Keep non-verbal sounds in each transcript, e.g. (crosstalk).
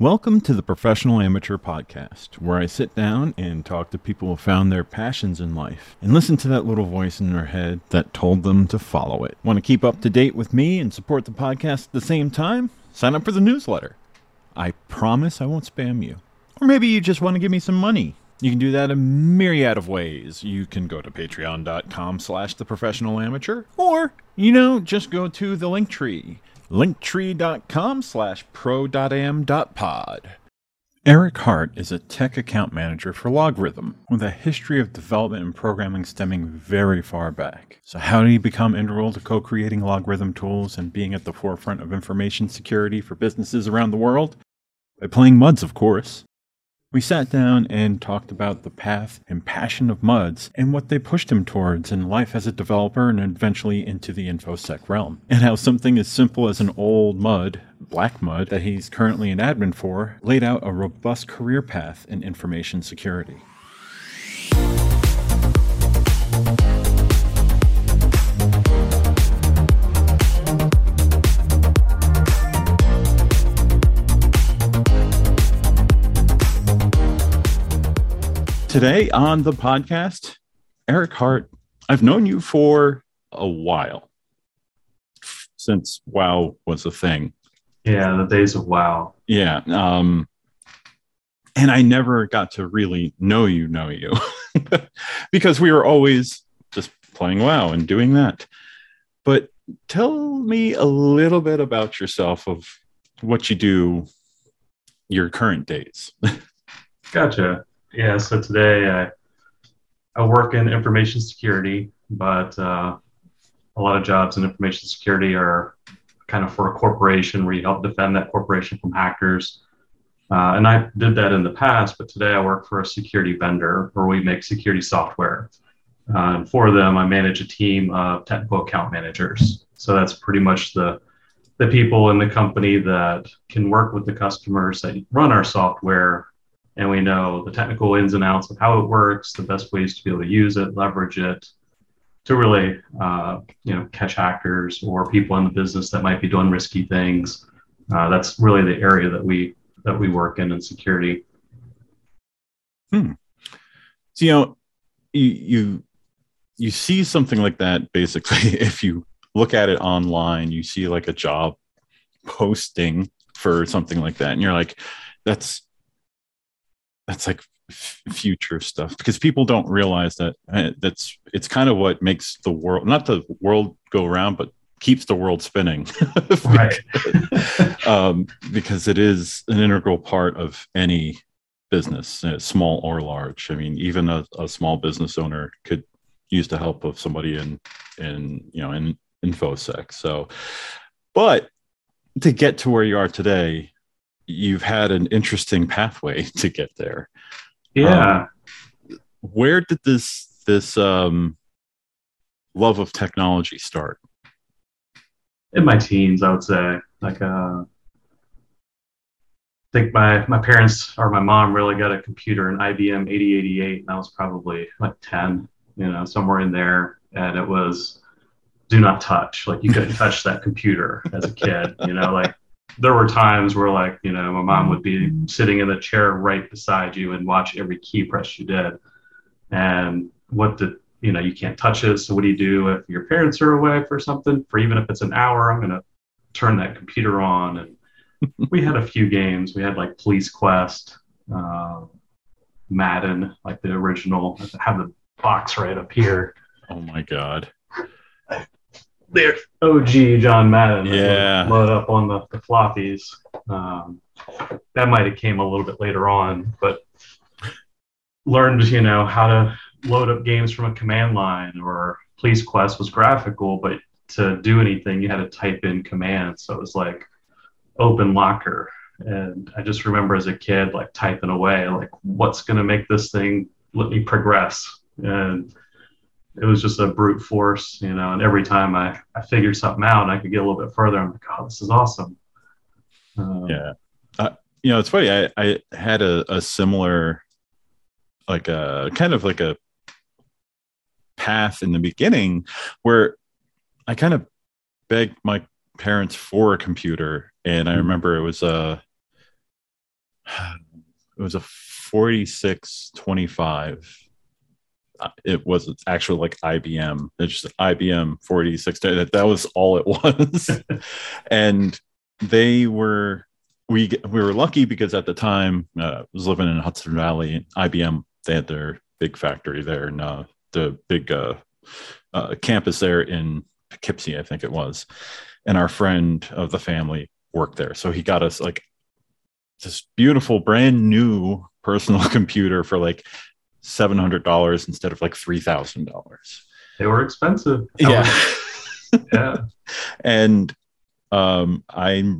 Welcome to the Professional Amateur Podcast, where I sit down and talk to people who found their passions in life and listen to that little voice in their head that told them to follow it. Want to keep up to date with me and support the podcast at the same time? Sign up for the newsletter. I promise I won't spam you. Or maybe you just want to give me some money. You can do that a myriad of ways. You can go to patreon.com slash the professional amateur, or, you know, just go to the link tree linktree.com slash pro.am.pod. Eric Hart is a tech account manager for LogRhythm with a history of development and programming stemming very far back. So, how did he become integral to co creating LogRhythm tools and being at the forefront of information security for businesses around the world? By playing MUDs, of course. We sat down and talked about the path and passion of MUDs and what they pushed him towards in life as a developer and eventually into the InfoSec realm. And how something as simple as an old MUD, Black MUD, that he's currently an admin for, laid out a robust career path in information security. Today on the podcast, Eric Hart, I've known you for a while since WoW was a thing. Yeah, the days of WoW. Yeah. Um, and I never got to really know you, know you, (laughs) because we were always just playing WoW and doing that. But tell me a little bit about yourself of what you do your current days. (laughs) gotcha. Yeah, so today I I work in information security, but uh, a lot of jobs in information security are kind of for a corporation where you help defend that corporation from hackers. Uh, and I did that in the past, but today I work for a security vendor where we make security software. Uh, and for them, I manage a team of technical account managers. So that's pretty much the the people in the company that can work with the customers that run our software and we know the technical ins and outs of how it works, the best ways to be able to use it, leverage it, to really uh, you know catch hackers or people in the business that might be doing risky things. Uh, that's really the area that we that we work in in security. Hmm. So you know, you you you see something like that basically (laughs) if you look at it online, you see like a job posting for something like that, and you're like, that's that's like f- future stuff because people don't realize that uh, that's it's kind of what makes the world not the world go around but keeps the world spinning. (laughs) Right. (laughs) Um, because it is an integral part of any business uh, small or large. I mean even a, a, small business owner could use the help of somebody in in you know in infosec. So but to get to where you are today you've had an interesting pathway (laughs) to get there. Yeah. Um, where did this this um, love of technology start? In my teens, I would say. Like, uh, I think my my parents or my mom really got a computer, an IBM 8088, and I was probably like 10, you know, somewhere in there, and it was do not touch. Like you couldn't (laughs) touch that computer as a kid, you know, like there were times where like you know my mom would be sitting in the chair right beside you and watch every key press you did. And what did you know you can't touch it. So what do you do if your parents are away for something? For even if it's an hour i'm going to turn that computer on. And (laughs) we had a few games. We had like police quest uh, madden like the original. I have the box right up here. Oh my god the OG John Madden. Yeah. Load up on the, the floppies. Um, that might have came a little bit later on, but learned, you know, how to load up games from a command line or Police Quest was graphical, but to do anything, you had to type in commands. So it was like open locker. And I just remember as a kid, like typing away, like, what's going to make this thing let me progress? And it was just a brute force, you know. And every time I, I figured something out, I could get a little bit further. I'm like, oh, this is awesome. Um, yeah, uh, you know, it's funny. I I had a, a similar, like a kind of like a path in the beginning where I kind of begged my parents for a computer, and I mm-hmm. remember it was a (sighs) it was a 4625 uh, it was actually like IBM. It's just IBM 46. That, that was all it (laughs) was. and they were, we, we were lucky because at the time uh, I was living in Hudson Valley, IBM, they had their big factory there and uh, the big uh, uh, campus there in Poughkeepsie, I think it was. And our friend of the family worked there. So he got us like this beautiful brand new personal (laughs) computer for like seven hundred dollars instead of like three thousand dollars. They were expensive. (laughs) Yeah, yeah. And um, I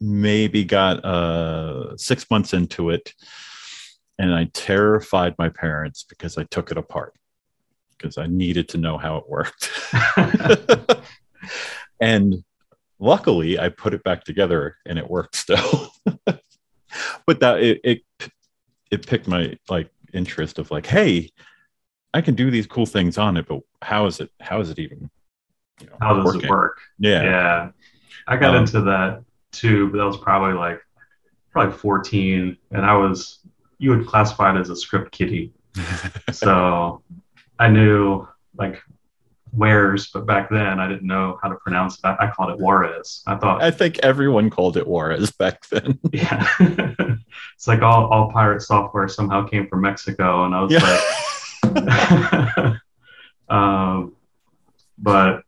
maybe got uh six months into it, and I terrified my parents because I took it apart because I needed to know how it worked. (laughs) (laughs) and luckily, I put it back together and it worked still. but that it, it it picked my like interest of like, hey, I can do these cool things on it, but how is it? How is it even? You know, how does working? it work? Yeah, yeah. I got um, into that too, but that was probably like probably 14, and I was you would classify it as a script kiddie. (laughs) so I knew like Wares, but back then I didn't know how to pronounce it. I, I called it Juarez. I thought I think everyone called it Juarez back then. (laughs) yeah, (laughs) it's like all, all pirate software somehow came from Mexico, and I was yeah. like, (laughs) um, but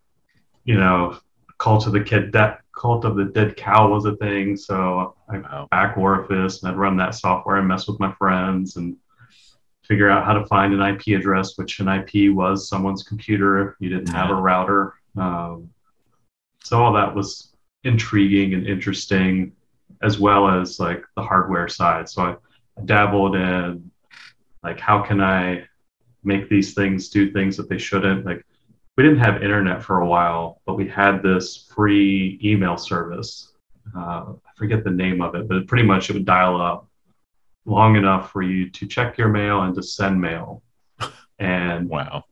you know, cult of the kid that cult of the dead cow was a thing. So I wow. back Orifice and I'd run that software and mess with my friends and figure out how to find an IP address, which an IP was someone's computer if you didn't have a router. Um, so all that was intriguing and interesting, as well as like the hardware side. So I, I dabbled in like how can I make these things do things that they shouldn't. Like we didn't have internet for a while, but we had this free email service. Uh, I forget the name of it, but pretty much it would dial up long enough for you to check your mail and to send mail. And wow.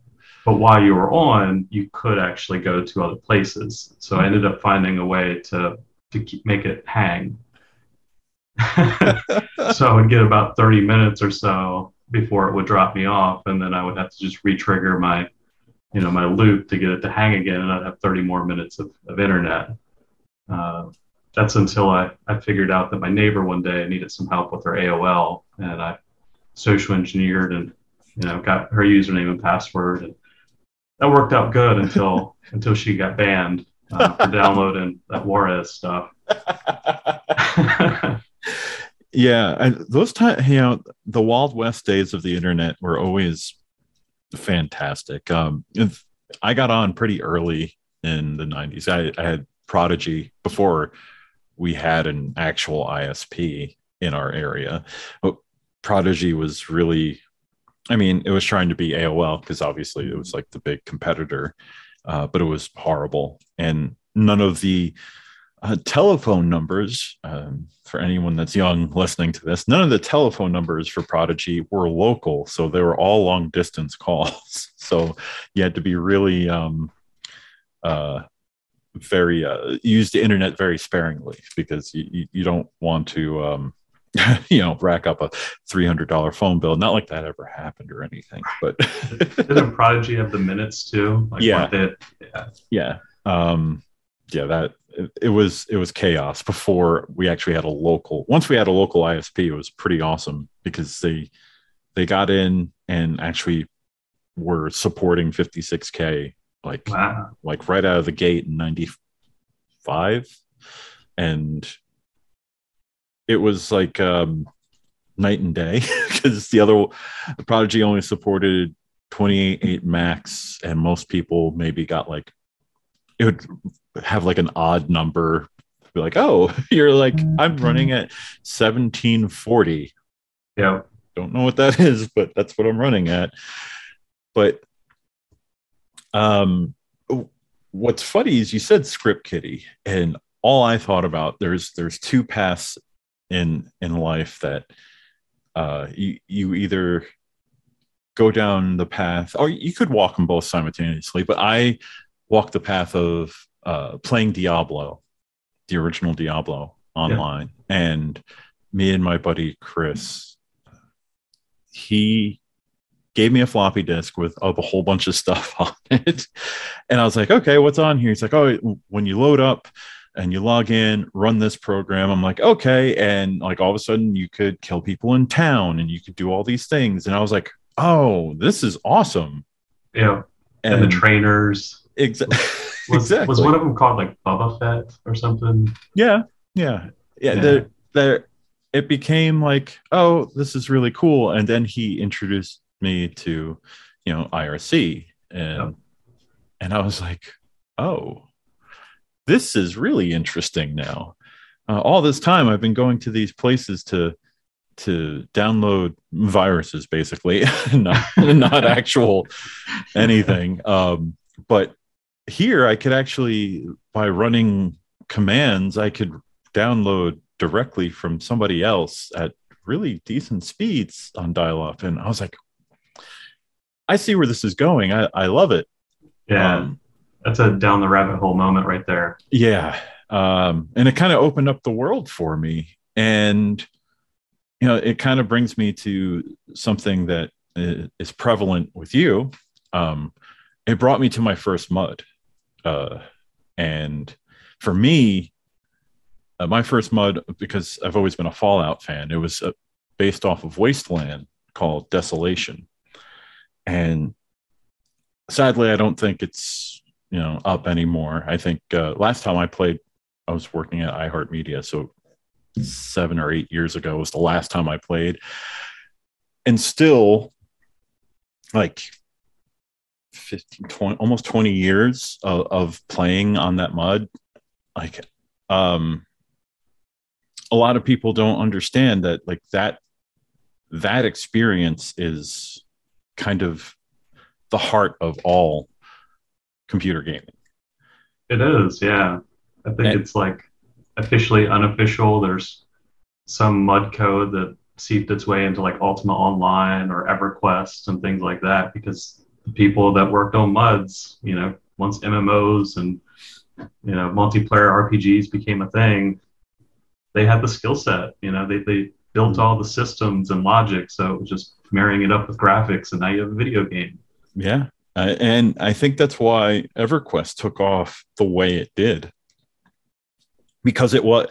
But while you were on, you could actually go to other places. So I ended up finding a way to to keep, make it hang. (laughs) so I would get about 30 minutes or so before it would drop me off, and then I would have to just re-trigger my, you know, my loop to get it to hang again, and I'd have 30 more minutes of, of internet. Uh, that's until I, I figured out that my neighbor one day needed some help with her AOL, and I social engineered and you know got her username and password, and that worked out good until (laughs) until she got banned uh, for downloading that Juarez stuff. (laughs) yeah, and those times, you know, the Wild West days of the internet were always fantastic. Um, I got on pretty early in the '90s. I, I had Prodigy before we had an actual ISP in our area. But Prodigy was really, I mean, it was trying to be AOL because obviously it was like the big competitor, uh, but it was horrible. And none of the uh, telephone numbers, um, for anyone that's young listening to this, none of the telephone numbers for Prodigy were local. So they were all long distance (laughs) calls. so you had to be really, um, uh, very uh, use the internet very sparingly because you, you don't want to um, (laughs) you know rack up a $300 phone bill. Not like that ever happened or anything but (laughs) didn't prodigy have the minutes too? Like yeah. They, yeah. Yeah. Um yeah that it, it, was it was chaos before we actually had a local once we had a local isp it was pretty awesome because they they got in and actually were supporting 56k like wow. like right out of the gate in 95 and it was like um night and day (laughs) because the other the prodigy only supported 28 max and most people maybe got like it would have like an odd number. Be like oh (laughs) you're like i'm running at 1740 yeah. Don't know what that (laughs) is but that's what i'm running at. But um, what's funny is you said script kiddie, and all I thought about there's there's two paths in in life that uh, you you either go down the path, or you could walk them both simultaneously. But I walked the path of uh, playing Diablo, the original Diablo online, yeah. and me and my buddy Chris he gave me a floppy disk with a whole bunch of stuff (laughs) on it. And I was like, okay, what's on here? He's like, oh, when you load up and you log in, run this program. I'm like, okay. And like all of a sudden you could kill people in town and you could do all these things. And I was like, oh, this is awesome. Yeah. And, and the trainers. Exactly. (laughs) Was, exactly. was one of them called like Bubba Fett or something? Yeah. Yeah. Yeah. yeah. They're, they're, it became like, oh, this is really cool. And then he introduced me to, you know, IRC. And yep. and I was like, oh, this is really interesting now. Uh, all this time I've been going to these places to to download viruses basically (laughs) not, (laughs) not actual anything um, but here i could actually by running commands i could download directly from somebody else at really decent speeds on dial up and i was like i see where this is going. I, I love it. Yeah. Um, that's a down the rabbit hole moment right there. Yeah. Um, and it kind of opened up the world for me. And you know it kind of brings me to something that is prevalent with you. Um, it brought me to my first mud. Uh, and for me uh, my first mud because i've always been a fallout fan it was uh, based off of wasteland called desolation and sadly i don't think it's you know up anymore i think uh, last time i played i was working at iheartmedia so seven or eight years ago was the last time I played. And still, like 15, 20, almost 20 years of, of playing on that mud, like, um, a lot of people don't understand that, like, that, that experience is kind of the heart of all computer gaming. It is, yeah. I think and, it's like officially unofficial. There's some mud code that seeped its way into like Ultima Online or EverQuest and things like that because the people that worked on muds, you know, once MMOs and you know multiplayer RPGs became a thing, they had the skill set. You know, they they built all the systems and logic, so it was just marrying it up with graphics, and now you have a video game. Yeah, uh, and I think that's why EverQuest took off the way it did because it was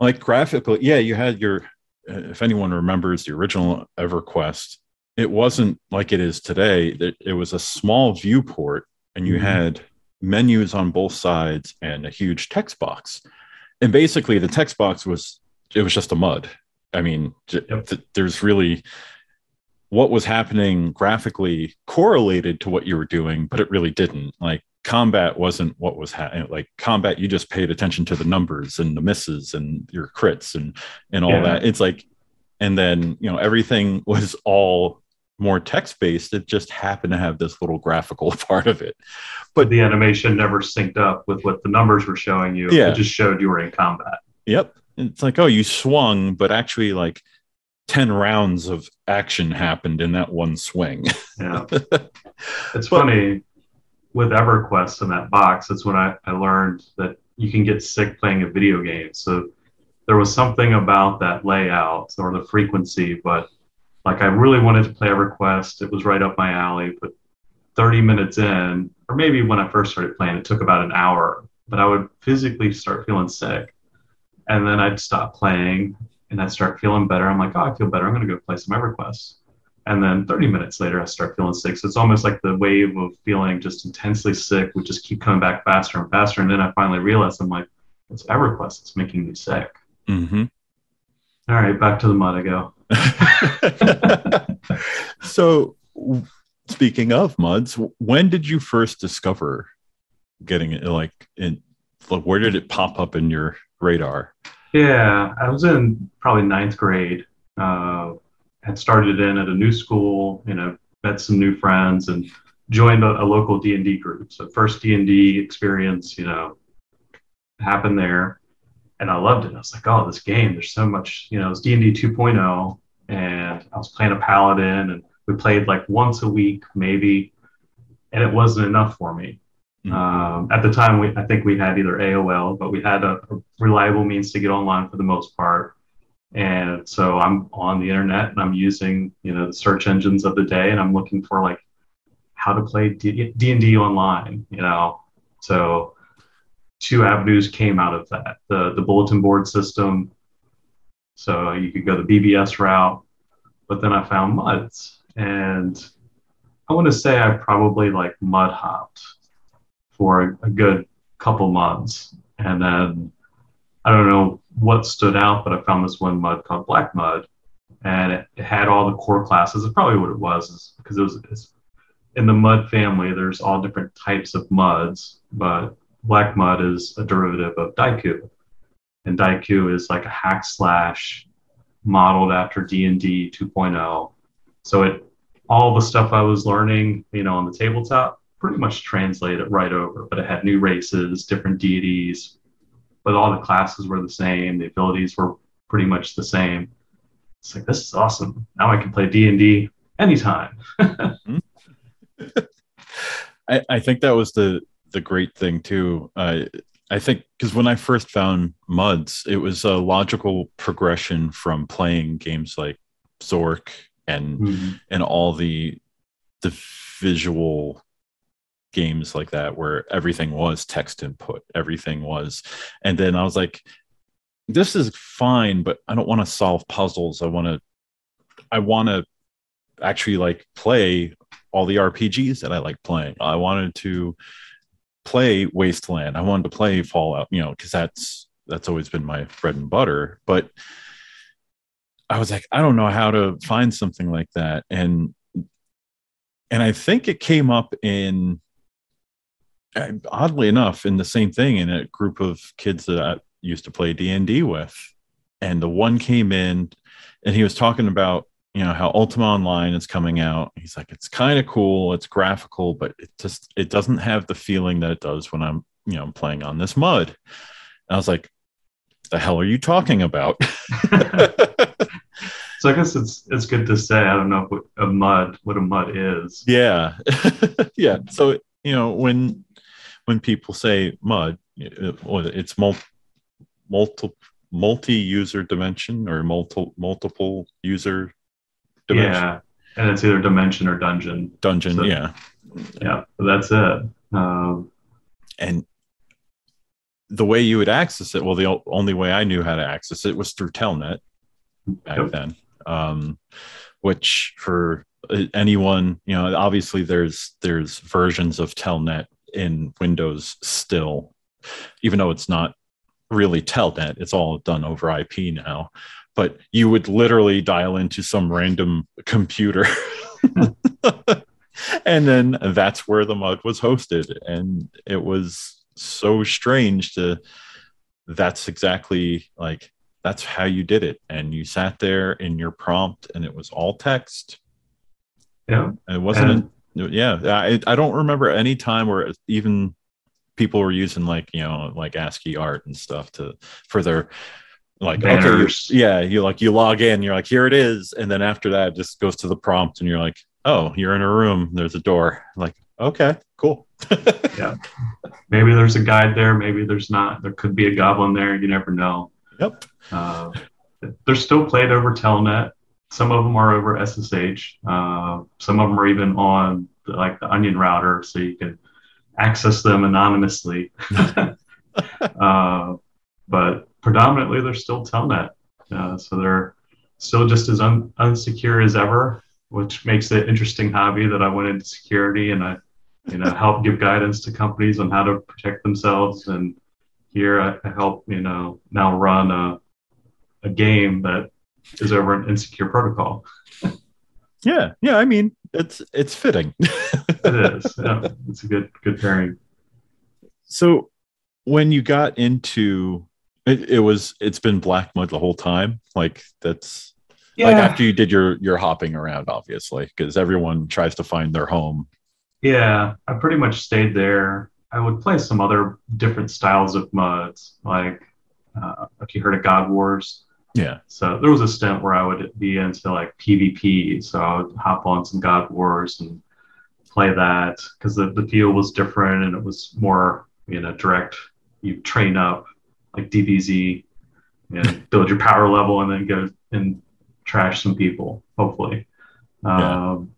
like graphically, yeah, you had your, if anyone remembers the original EverQuest, it wasn't like it is today. It, it was a small viewport and you mm-hmm. had menus on both sides and a huge text box. And basically, the text box was, it was just a mud. I mean, yep. there's really, what was happening graphically correlated to what you were doing, but it really didn't. Like combat wasn't what was happening. Eh, like combat, you just paid attention to the numbers and the misses and your crits and and all yeah. that. It's like, and then you know everything (laughs) was all more text based. It just happened to have this little graphical (laughs) part of it. But the animation never synced up with what the numbers were showing you. Yeah. It just showed you were in combat. Yep. It's like, oh, you swung, but actually like 10 rounds of action happened in that one swing. Yeah. (laughs) it's funny with EverQuest in that box, that's when I, I learned that you can get sick playing a video game. So there was something about that layout or the frequency, but like I really wanted to play EverQuest. It was right up my alley, but 30 minutes in, or maybe when I first started playing, it took about an hour, but I would physically start feeling sick. And then I'd stop playing and I'd start feeling better. I'm like, oh, I feel better. I'm going to go play some EverQuest. And then 30 minutes later, I start feeling sick. So it's almost like the wave of feeling just intensely sick would just keep coming back faster and faster. And then I finally realized I'm like, it's EverQuest that's making me sick. Mm-hmm. All right, back to the mud I go. (laughs) so, speaking of muds, when did you first discover getting it? Like, in like, where did it pop up in your radar? Yeah, I was in probably ninth grade. Uh, had started in at a new school, you know, met some new friends and joined a, a local D&D group. So first D&D experience, you know, happened there and I loved it. I was like, oh, this game, there's so much, you know, it's D&D 2.0 and I was playing a paladin and we played like once a week maybe and it wasn't enough for me. Mm-hmm. Um, at the time, we, I think we had either AOL, but we had a, a reliable means to get online for the most part And so I'm on the internet and I'm using, you know, the search engines of the day and I'm looking for like how to play D and D online, you know. So two avenues came out of that: the the bulletin board system. So you could go the BBS route, but then I found MUDs, and I want to say I probably like mud hopped for a, good couple months, and then I don't know what stood out, but I found this one mud called Black Mud, and it, had all the core classes. It's probably what it was, because it was in the mud family. There's all different types of muds, but Black Mud is a derivative of Diku, and Diku is like a hack slash modeled after D&D 2.0. So it all the stuff I was learning, you know, on the tabletop, pretty much translated right over. But it had new races, different deities, but all the classes were the same. The abilities were pretty much the same. It's like this is awesome. Now I can play D and D anytime. (laughs) I, I think that was the the great thing too. Uh, I think because when I first found Muds, it was a logical progression from playing games like Zork and mm-hmm. and all the the visual games like that where everything was text input, everything was, and then I was like, this is fine, but I don't want to solve puzzles. I want to, I want to actually like play all the RPGs that I like playing. I wanted to play Wasteland. I wanted to play Fallout, you know, because that's that's always been my bread and butter. But I was like, I don't know how to find something like that. And and I think it came up in Uh, oddly enough in the same thing in a group of kids that I used to play D&D with. And the one came in and he was talking about you know how ultima online is coming out. He's like it's kind of cool it's graphical but it just it doesn't have the feeling that it does when i'm you know I'm playing on this mud. And i was like the hell are you talking about? (laughs) So i guess it's it's good to say i don't know what a mud what a mud is. Yeah. (laughs) Yeah. So you know when when people say mud it's multi multi multi-user dimension or multiple multiple user dimension. Yeah, and it's either dimension or dungeon. Dungeon, so, yeah, yeah. that's it. Um, and the way you would access it, well, the only way I knew how to access it was through Telnet back yep. then. Um, which for uh, anyone, you know, obviously there's there's versions of Telnet in Windows still, even though it's not really Telnet. It's all done over IP now but you would literally dial into some random computer. (laughs) and then that's where the mud was hosted. And it was so strange to that's exactly like that's how you did it. And you sat there in your prompt and it was all text. Yeah. it wasn't and- yeah. I I don't remember any time where even people were using like, you know, like ASCII art and stuff to for their like Banners. okay yeah you like you log in you're like here it is. And then after that it just goes to the prompt and you're like oh you're in a room. There's a door. Like okay cool. (laughs) Yeah. Maybe there's a guide there maybe there's not. There could be a goblin there you never know. Yep. Uh, they're still played over telnet some of them are over ssh uh, some of them are even on the, like the onion router so you can access them anonymously. (laughs) Uh, but predominantly they're still telnet uh, so they're still just as un- unsecure as ever which makes it an interesting hobby that i went into security and i you know help give guidance to companies on how to protect themselves. And here i, I help you know now run a, a game that is over an insecure protocol yeah yeah i mean it's it's fitting (laughs) it is yeah it's a good good pairing so when you got into it, it was it's been black mud the whole time. Like that's yeah. like after you did your your hopping around, obviously, because everyone tries to find their home. Yeah, I pretty much stayed there. I would play some other different styles of muds, like uh, if you heard of God Wars. Yeah. So there was a stint where I would be into like PvP, so I would hop on some God Wars and play that because the, the feel was different and it was more you know direct. You train up like DBZ. and (laughs) build your power level and then go and trash some people, hopefully. Yeah. Um,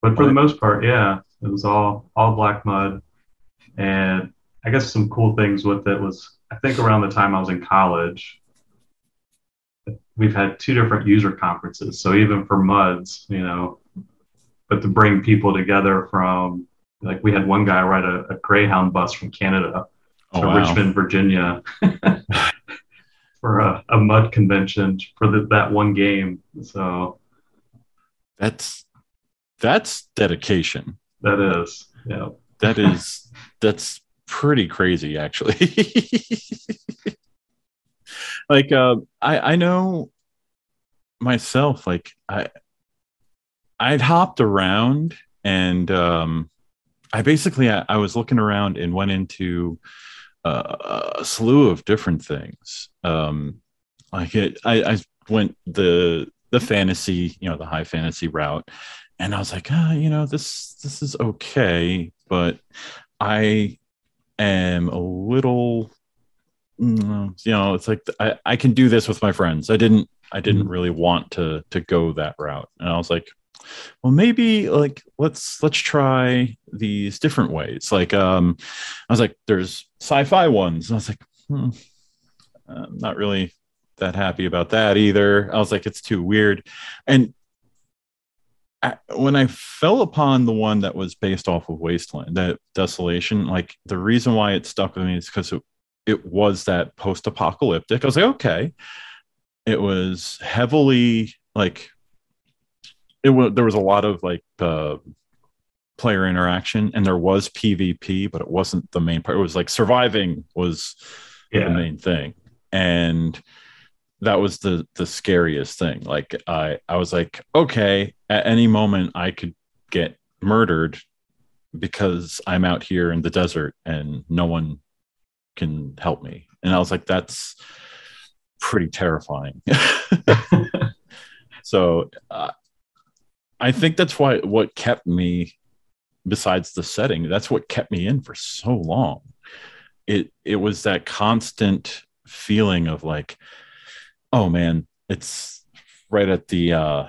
but for the most part, yeah, it was all all black mud, and I guess some cool things with it was I think around the time I was in college, we've had two different user conferences. So even for MUDs, you know, but to bring people together from like we had one guy ride a, a Greyhound bus from Canada oh, to wow. Richmond, Virginia, (laughs) for a, a, MUD convention for the, that one game. So that's that's dedication. That is, yeah. That is (laughs) that's pretty crazy, actually. (laughs) like, uh, I I know myself. Like, I I'd hopped around and um, I basically I, I, was looking around and went into uh, a slew of different things. Um, like it, I, I went the the fantasy, you know, the high fantasy route, and I was like, ah, you know, this this is okay, but I am a little, you know, it's like I I can do this with my friends. I didn't I didn't mm-hmm. really want to to go that route, and I was like, well maybe like let's let's try these different ways. Like um i was like there's sci-fi ones. And i was like hmm, i'm not really that happy about that either. I was like it's too weird. And I, when i fell upon the one that was based off of wasteland that desolation like the reason why it stuck with me is because it, it was that post-apocalyptic. I was like okay. It was heavily like it was there was a lot of like uh, player interaction and there was pvp but it wasn't the main part. It was like surviving was yeah. the main thing. And that was the the scariest thing. Like i i was like okay at any moment i could get murdered because i'm out here in the desert and no one can help me and i was like that's pretty terrifying (laughs) so uh, I think that's why what kept me besides the setting, that's what kept me in for so long. It it was that constant feeling of like, oh man, it's right at the uh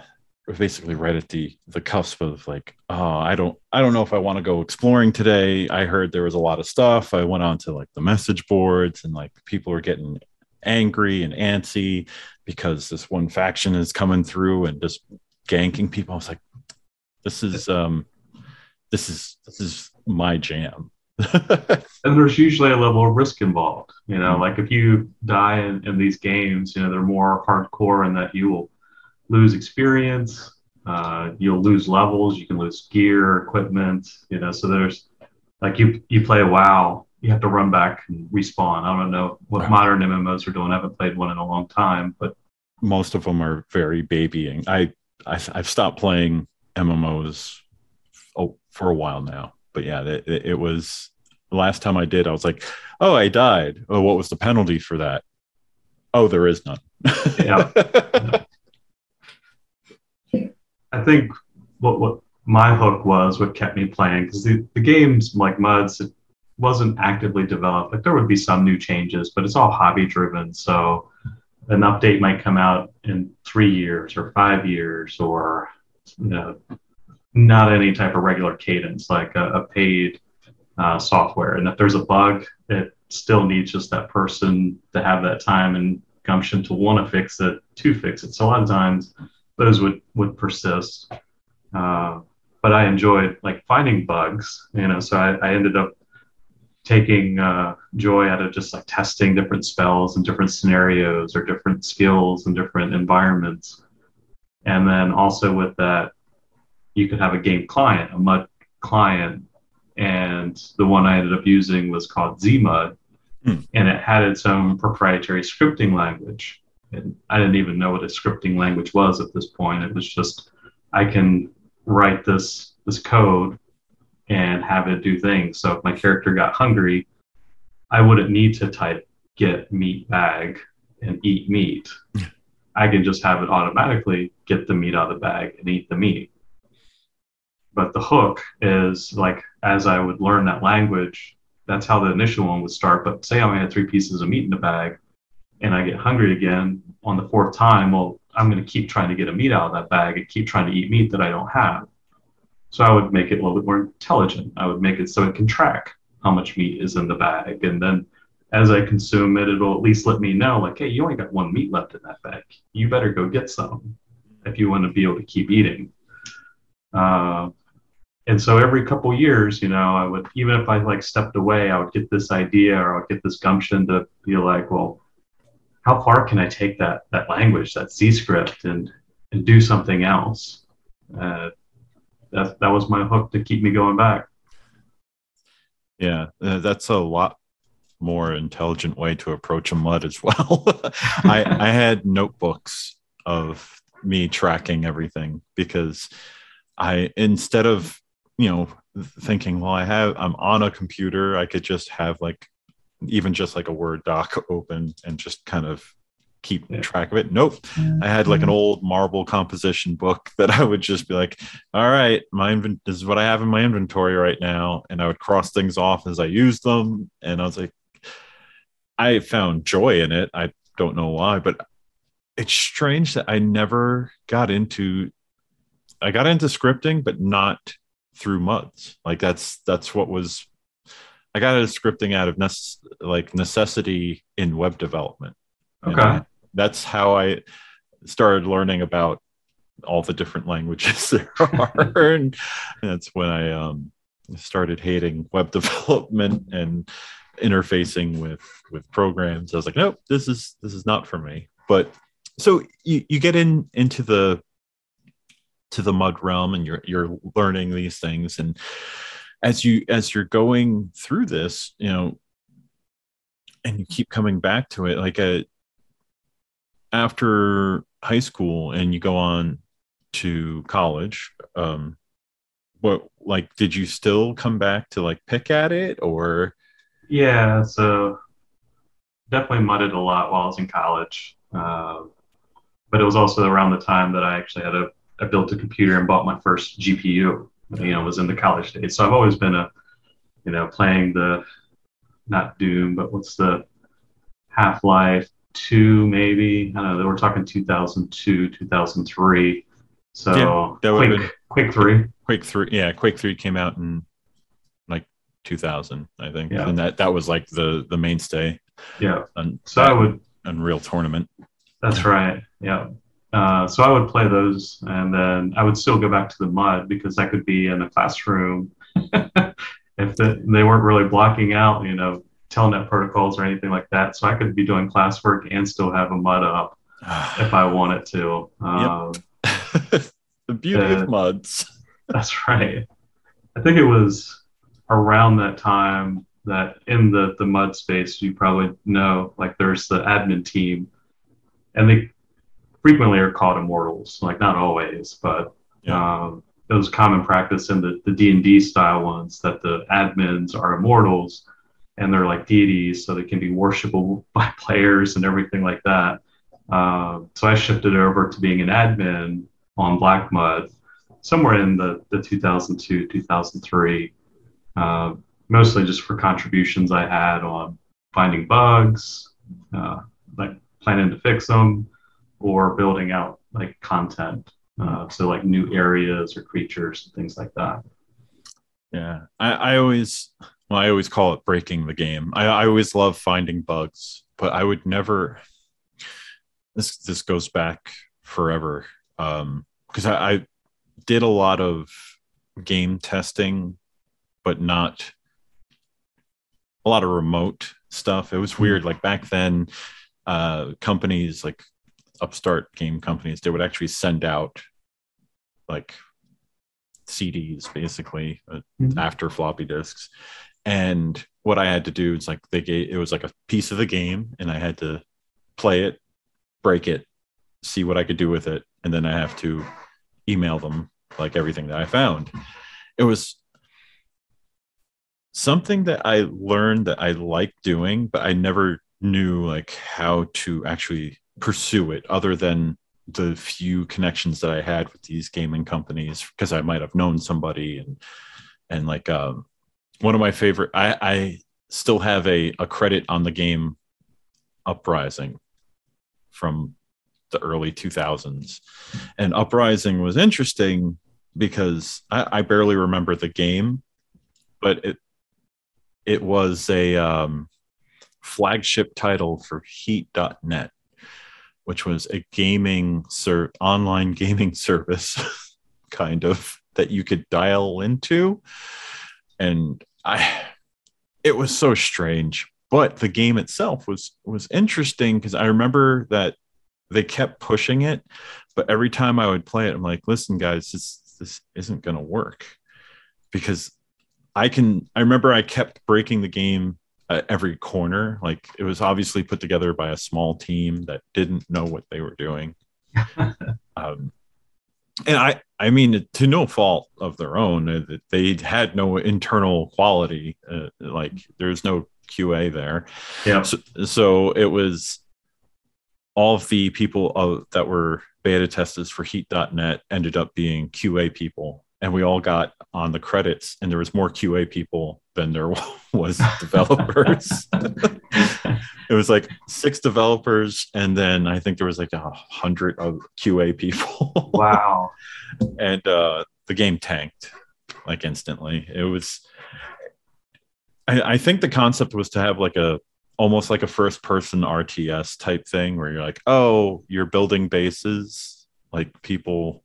basically right at the the cusp of like oh i don't i don't know if i want to go exploring today i heard there was a lot of stuff i went on to like the message boards and like people were getting angry and antsy because this one faction is coming through and just ganking people. I was like, this is um, this is this is my jam. (laughs) and there's usually a level of risk involved. You know, mm-hmm. like if you die in, in, these games, you know, they're more hardcore in that you will lose experience, uh, you'll lose levels, you can lose gear, equipment. You know, so there's like you you play a WoW, you have to run back and respawn. I don't know what right. modern MMOs are doing. I haven't played one in a long time, but most of them are very babying. I I, have stopped playing MMOs oh, for a while now. But yeah, it, it, was the last time I did. I was like, "Oh, I died. Oh, what was the penalty for that? Oh, there is none." yeah. (laughs) I think what what my hook was, what kept me playing, because the, the games like Muds, it wasn't actively developed. Like there would be some new changes, but it's all hobby driven. So an update might come out in three years or five years or you know not any type of regular cadence like a, a paid uh, software and if there's a bug it still needs just that person to have that time and gumption to want to fix it to fix it so a lot of times those would would persist uh, but i enjoyed like finding bugs you know so i, I ended up taking uh, joy out of just like testing different spells and different scenarios or different skills and different environments. And then also with that, you could have a game client, a MUD client. And the one I ended up using was called ZMUD, hmm. and it had its own proprietary scripting language. And I didn't even know what a scripting language was at this point. It was just I can write this this code and have it do things. So if my character got hungry, I wouldn't need to type get meat bag and eat meat. (laughs) I can just have it automatically get the meat out of the bag and eat the meat. But the hook is like as I would learn that language, that's how the initial one would start. But say I only had three pieces of meat in the bag, and I get hungry again on the fourth time, well, I'm going to keep trying to get a meat out of that bag and keep trying to eat meat that I don't have. So I would make it a little bit more intelligent. I would make it so it can track how much meat is in the bag. And then as I consume it, it'll at least let me know, like, hey, you only got one meat left in that bag. You better go get some if you want to be able to keep eating. Uh, and so every couple years, you know, I would even if I like stepped away, I would get this idea or I would get this gumption to be like, well, how far can I take that that language, that zScript, and and do something else? Uh, that that was my hook to keep me going back. Yeah, uh, that's a lot more intelligent way to approach a mud as well. (laughs) I I had notebooks of me tracking everything because I instead of you know thinking well I have I'm on a computer I could just have like even just like a word doc (laughs) open and just kind of keep yeah. track of it. Nope. I had like an old marble composition book (laughs) that I would just be like, all right, my invent this is what I have in my inventory right now. And I would cross things off as I used them. And I was like, I found joy in it. I don't know why, but it's strange that I never got into I got into scripting, but not through muds. Like that's that's what was I got into scripting out of nece- like necessity in web development. Okay that's how I started learning about all the different languages (laughs) there are. and that's when I um, started hating web (laughs) development and interfacing with with programs. I was like, nope, this is this is not for me. But so you, you get in into the to the mud realm and you're you're learning these things and as you as you're going through this you know and you keep coming back to it like a after high school and you go on to college, um, what like did you still come back to like pick at it or? Yeah, so definitely mudded a lot while I was in college, uh, but it was also around the time that I actually had a I built a computer and bought my first GPU. You know, was in the college days, so I've always been a you know playing the not Doom, but what's the Half Life, two, maybe. I don't know. We're talking 2002, 2003. So yeah, that Quake, been, Quake three. Quake three, yeah. Quake three came out in like 2000, I think, yeah. and that that was like the the mainstay. Yeah. On, so I would Unreal Tournament. That's right. Yeah. Uh, so I would play those, and then I would still go back to the mud because I could be in a classroom (laughs) if the, they weren't really blocking out, you know, telnet protocols or anything like that. So I could be doing classwork and still have a mud up (sighs) if I wanted to. Um, (laughs) the beauty uh, of muds. (laughs) That's right. I think it was around that time that in the the mud space you probably know like there's the admin team and they frequently are called immortals like not always but yeah. um, it was common practice in the the d&d style ones that the admins are immortals and they're like deities, so they can be worshipable (laughs) by players and everything like that. Uh, so I shifted over to being an admin on Black Mud somewhere in the, the 2002, 2003, uh, mostly just for contributions I had on finding bugs, uh, like planning to fix them, or building out like content. Uh, so like new areas or creatures and things like that. Yeah, I, I always well, I always call it breaking the game. I, I always love finding bugs, but I would never. This this goes back forever because um, I, I did a lot of game testing, but not a lot of remote stuff. It was hmm. weird. Like back then, uh, companies like upstart game companies, they would actually send out like CDs basically uh, mm-hmm. after floppy disks, and what I had to do is like they gave it was like a piece of the game, and I had to play it, break it, see what I could do with it, and then I have to email them like everything that I found. It was something that I learned that I liked doing, but I never knew like how to actually pursue it other than the few connections that I had with these gaming companies because I might have known somebody and and like um one of my favorite. I, I still have a, a credit on the game Uprising, from the early 2000s. And Uprising was interesting because I, I barely remember the game, but it it was a um, flagship title for Heat.net, which was a gaming ser- online gaming (laughs) service, kind of that you could dial into, and I it was so strange. But the game itself was was interesting because I remember that they kept pushing it, but every time I would play it, I'm like, listen, guys, this this isn't gonna work because I can. I remember I kept breaking the game at every corner. Like it was obviously put together by a small team that didn't know what they were doing. (laughs) um, and I, I mean, to no fault of their own, uh, that they had no internal quality. Uh, like there's no QA there. Yeah. So, so it was all of the people of, that were beta testers for Heat.net ended up being QA people and we all got on the credits and there was more qa people than there (laughs) was developers. (laughs) It was like six developers and then i think there was like a hundred of qa people. Wow. (laughs) And uh, the game tanked like instantly. It was I, I think the concept was to have like a almost like a first person rts type thing where you're like oh you're building bases. Like people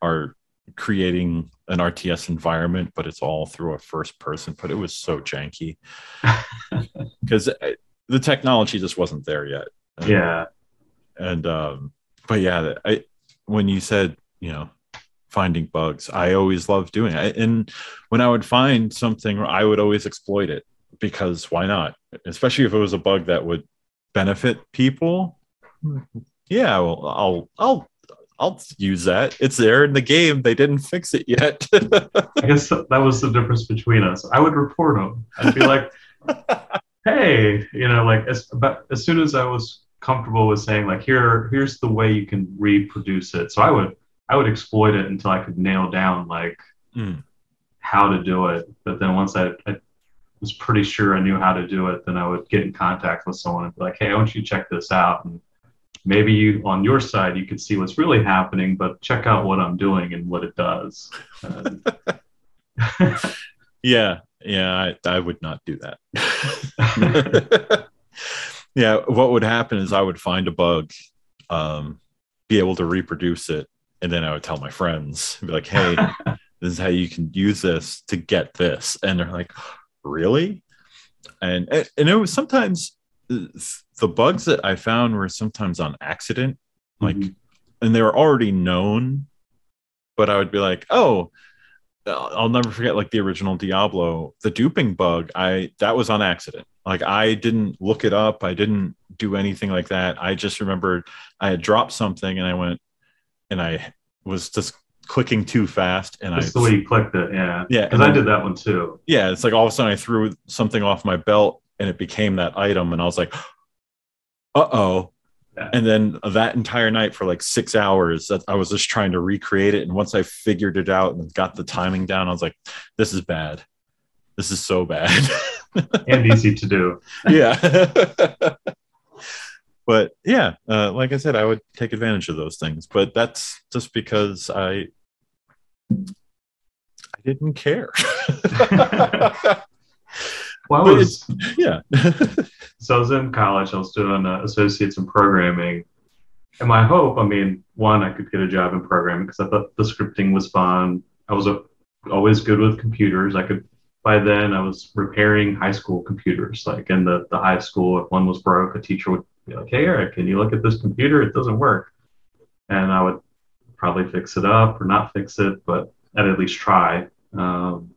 are creating an RTS environment, but it's all through a first person. But it was so janky (laughs) because uh, the technology just wasn't there yet. Um, yeah. And um, but yeah, I when you said you know finding bugs, I always loved doing it. And when I would find something, I would always exploit it because why not? Especially if it was a bug that would benefit people. Hmm, yeah, well, I'll I'll I'll use that. It's there in the game. They didn't fix it yet. (laughs) I guess that was the difference between us. I would report them. I'd be like, (laughs) "Hey, you know, like as but as soon as I was comfortable with saying like, here, here's the way you can reproduce it." So I would I would exploit it until I could nail down like mm. how to do it. But then once I, I was pretty sure I knew how to do it, then I would get in contact with someone and be like, "Hey, I want you to check this out." And maybe you on your side you could see what's really happening but check out what i'm doing and what it does. (laughs) Yeah yeah I, I would not do that. (laughs) (laughs) Yeah what would happen is i would find a bug um, be able to reproduce it and then i would tell my friends be like hey this is how you can use this to get this. And they're like really? And and it was sometimes the bugs that I found were sometimes on accident, like, mm-hmm. and they were already known, but I would be like, oh, I'll never forget like the original Diablo, the duping bug. I that was on accident. Like I didn't look it up. I didn't do anything like that. I just remembered I had dropped something and I went and I was just clicking too fast and That's I the way you clicked it, yeah. Yeah. Because I did that one too. Yeah, it's like all of a sudden I threw something off my belt and it became that item and I was like, uh oh. Yeah. And then that entire night for like six hours, that I was just trying to recreate it. And once I figured it out and got the timing down, I was like, this is bad. This is so bad. (laughs) and easy to do. yeah. (laughs) but yeah, uh, like I said, I would take advantage of those things. But that's just because I I didn't care. (laughs) well, I was, yeah. (laughs) so I was in college. I was doing uh, associates in programming, and my hope, I mean, one, I could get a job in programming because I thought the scripting was fun. I was a, always good with computers. I could. By then, I was repairing high school computers. Like in the the high school, if one was broke, a teacher would be like, "Hey, Eric, can you look at this computer? It doesn't work," and I would probably fix it up or not fix it, but I'd at least try. Um,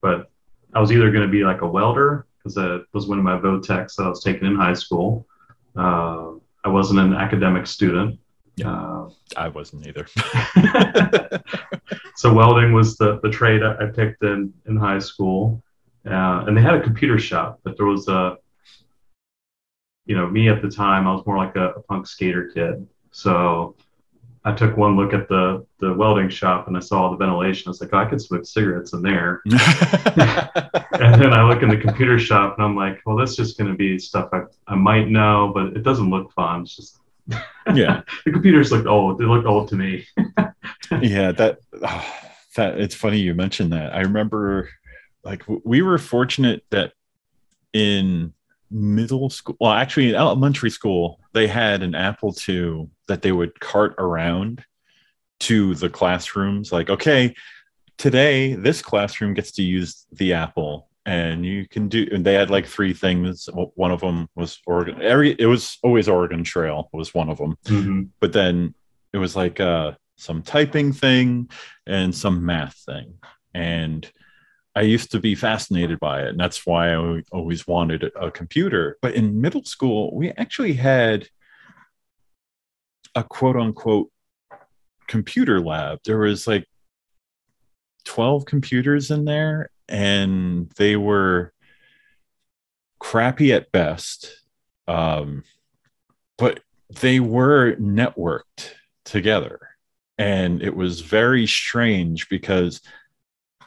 but I was either going to be like a welder because that was one of my vo-techs that I was taking in high school. Uh, I wasn't an academic student. Yeah, uh, I wasn't either. (laughs) (laughs) so welding was the, the trade I, picked in, in high school. Uh, and they had a computer shop, but there was a, you know, me at the time, I was more like a, a punk skater kid. So I took one look at the the welding shop and I saw all the ventilation. I was like, oh, I could smoke cigarettes in there. (laughs) (laughs) and then I look in the computer shop and I'm like, well, that's just going to be stuff I, I might know, but it doesn't look fun. It's just (laughs) yeah, the computers look old. They look old to me. yeah, that oh, that it's funny you mentioned that. I remember like we were fortunate that in middle school well actually in elementary school they had an apple ii that they would cart around to the classrooms like okay today this classroom gets to use the apple and you can do and they had like three things. One of them was oregon every it was always oregon trail was one of them. Mm-hmm. but then it was like uh some typing thing and some math thing. And I used to be fascinated by it, and that's why I always wanted a computer. But in middle school, we actually had a quote unquote computer lab. There was like 12 computers in there, and they were crappy at best. Um, but they were networked together. And it was very strange because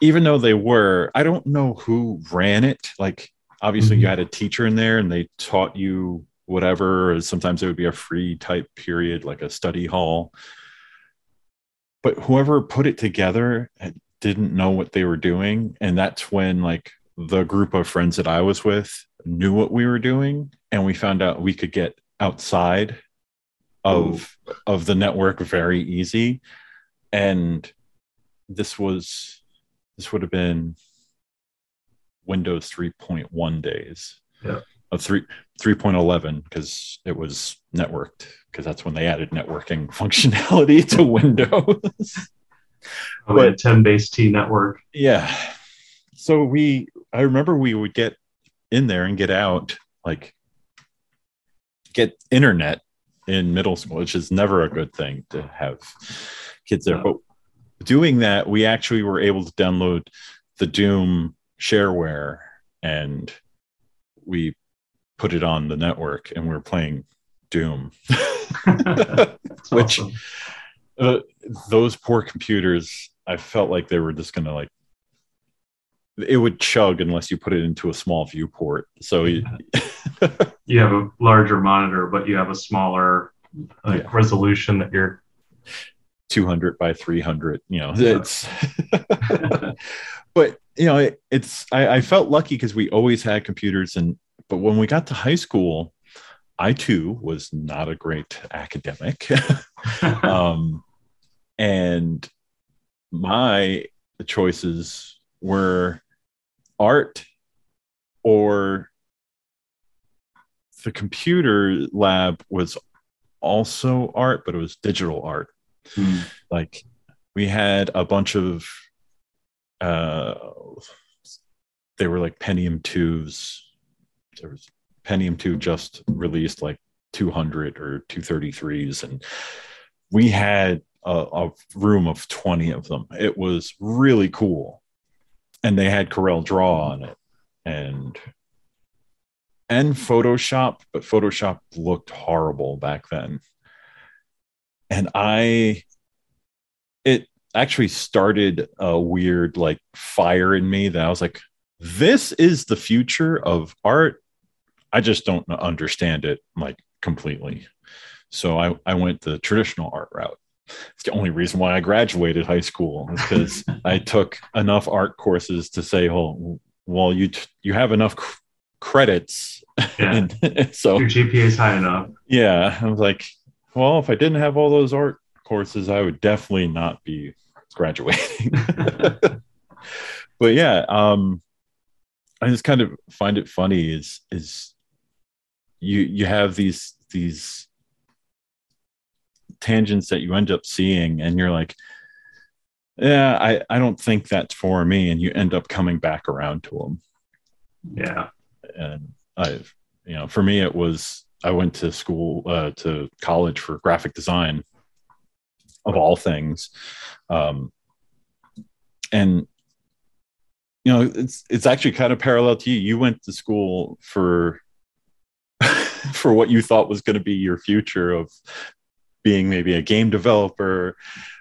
even though they were, I don't know who ran it. Like, obviously, mm-hmm. you had a teacher in there and they taught you whatever. Sometimes it would be a free type period, like a study hall. But whoever put it together didn't know what they were doing. And that's when, like, the group of friends that I was with knew what we were doing. And we found out we could get outside of Ooh. of the network very easy and this was this would have been Windows 3.1 days. Yeah. Of 3 3.11 because it was networked because that's when they added networking (laughs) functionality to Windows. (laughs) Oh, but 10 base T network. Yeah. So we I remember we would get in there and get out like get internet in middle school, which is never a good thing to have kids there. But doing that, we actually were able to download the Doom shareware and we put it on the network and we are playing Doom. (laughs) Which awesome. uh, those poor computers, I felt like they were just going to like it would chug unless you put it into a small viewport. So you, (laughs) you have a larger monitor, but you have a smaller like, yeah. resolution that you're 200 by 300 you know it's (laughs) but you know it, it's I, I, felt lucky because we always had computers and but when we got to high school i too was not a great academic. (laughs) Um, and my choices were art or the computer lab was also art but it was digital art Hmm. Like we had a bunch of uh they were like Pentium 2s. There was Pentium 2 just released like 200 or 233s and we had a, a room of 20 of them. It was really cool. And they had Corel Draw on it and and Photoshop, but Photoshop looked horrible back then and I it actually started a weird like fire in me that I was like, this is the future of art. I just don't understand it like completely. So I, I went the traditional art route. It's the only reason why I graduated high school is because (laughs) I took enough art courses to say, well, well, you t- you have enough c- credits, yeah. and (laughs) so your GPA is high enough. Yeah, I was like, well, if I didn't have all those art courses, I would definitely not be graduating. (laughs) but yeah, um, I just kind of find it funny is is you you have these these tangents that you end up seeing and you're like yeah i i don't think that's for me. And you end up coming back around to them yeah. And i've you know for me it was I went to school uh, to college for graphic design, of all things, um, and you know it's it's actually kind of parallel to you. You went to school for (laughs) for what you thought was going to be your future of being maybe a game developer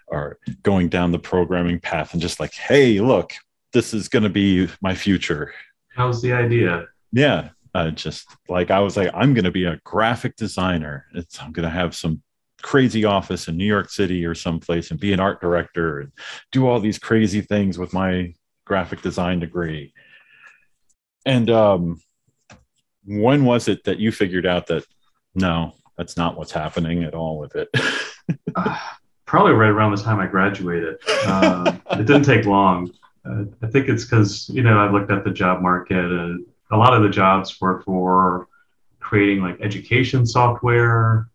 or going down the programming path and just like, hey, look, this is going to be my future. How's the idea? Yeah. Uh, just like I was like, I'm going to be a graphic designer. It's, I'm going to have some crazy office in New York City or someplace and be an art director and do all these crazy things with my graphic design degree. And um, when was it that you figured out that no, that's not what's happening at all with it? uh, (laughs) probably right around the time I graduated. Uh, it didn't take long. Uh, I think it's because you know I looked at the job market, and a lot of the jobs were for creating like education software,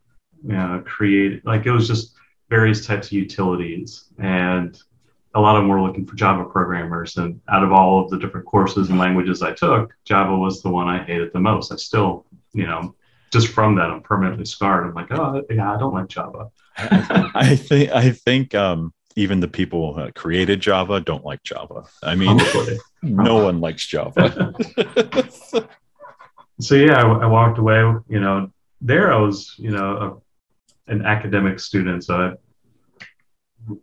you know, create like it was just various types of utilities, and a lot of them were looking for Java programmers. And out of all of the different courses and languages I took, Java was the one I hated the most. I still, you know, just from that, I'm permanently scarred. I'm like, oh yeah, I don't like Java. (laughs) I think I think um, even the people that created Java don't like Java. I mean, no one likes Java. (laughs) (laughs) so yeah, I, I, walked away. You know, there I was, you know, a, an academic student, so I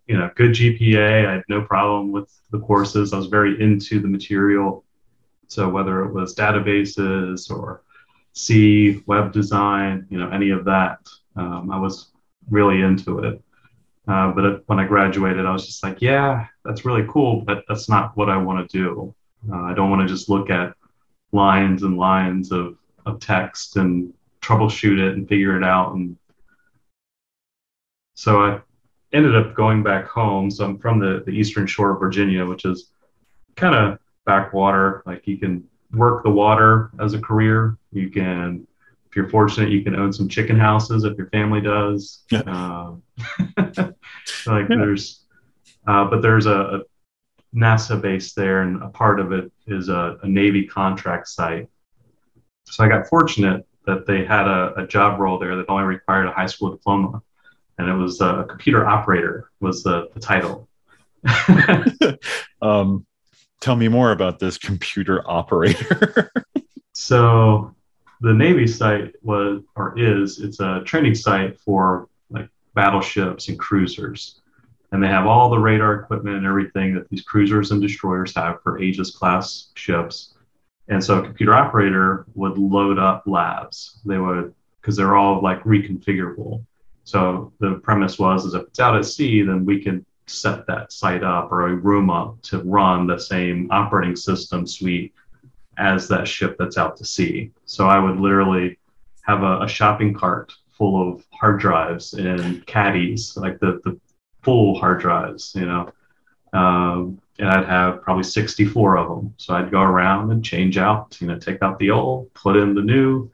you know, good GPA. I had no problem with the courses. I was very into the material. So whether it was databases or C, web design, you know, any of that, um, I was really into it. Uh, but it, when I graduated, I was just like, yeah, that's really cool, but that's not what I want to do. Uh, I don't want to just look at lines and lines of, of text and troubleshoot it and figure it out. And so I ended up going back home. So I'm from the, the eastern shore of Virginia, which is kind of backwater. Like you can work the water as a career. You can, if you're fortunate, you can own some chicken houses if your family does. Yeah. Um, (laughs) like yeah. there's, uh, but there's a, a, NASA base there, and a part of it is a, a, Navy contract site. So I got fortunate that they had a, a job role there that only required a high school diploma and it was a computer operator was the, the title. (laughs) um, tell me more about this computer operator. (laughs) so the Navy site was or is it's a training site for like battleships and cruisers. And they have all the radar equipment and everything that these cruisers and destroyers have for Aegis class ships. And so a computer operator would load up labs. They would because they're all like reconfigurable. So the premise was is if it's out at sea, then we can set that site up or a room up to run the same operating system suite as that ship that's out to sea. So I would literally have a, a shopping cart full of hard drives and caddies, like the, the full hard drives, you know. Um, and I'd have probably 64 of them. So I'd go around and change out, you know, take out the old, put in the new,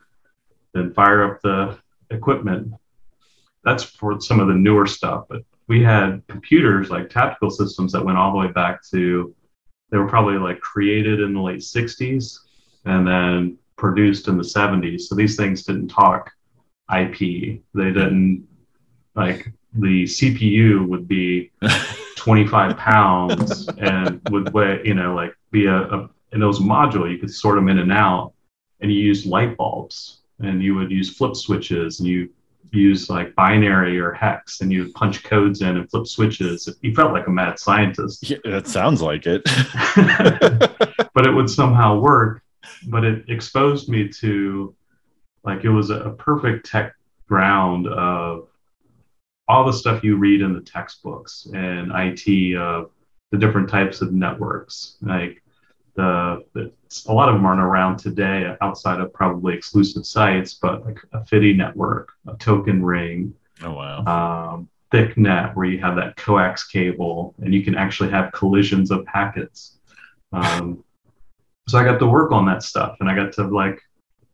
then fire up the equipment that's for some of the newer stuff. But we had computers like tactical systems that went all the way back to they were probably like created in the late 60s and then produced in the 70s. So these things didn't talk IP. They didn't like the CPU would be (laughs) 25 pounds and would weigh, you know, like be a, a and it was modular. You could sort them in and out, and you used light bulbs, and you would use flip switches, and you use like binary or hex and you punch codes in and flip switches. You felt like a mad scientist. Yeah, it sounds like it. (laughs) but it would somehow work. But it exposed me to like it was a perfect tech ground of all the stuff you read in the textbooks and IT of the different types of networks. Like the, the, a lot of them aren't around today outside of probably exclusive sites, but like a FDDI network, a token ring. Oh wow. Um, ThickNet where you have that coax cable and you can actually have collisions of packets. Um, so I got to work on that stuff and I got to like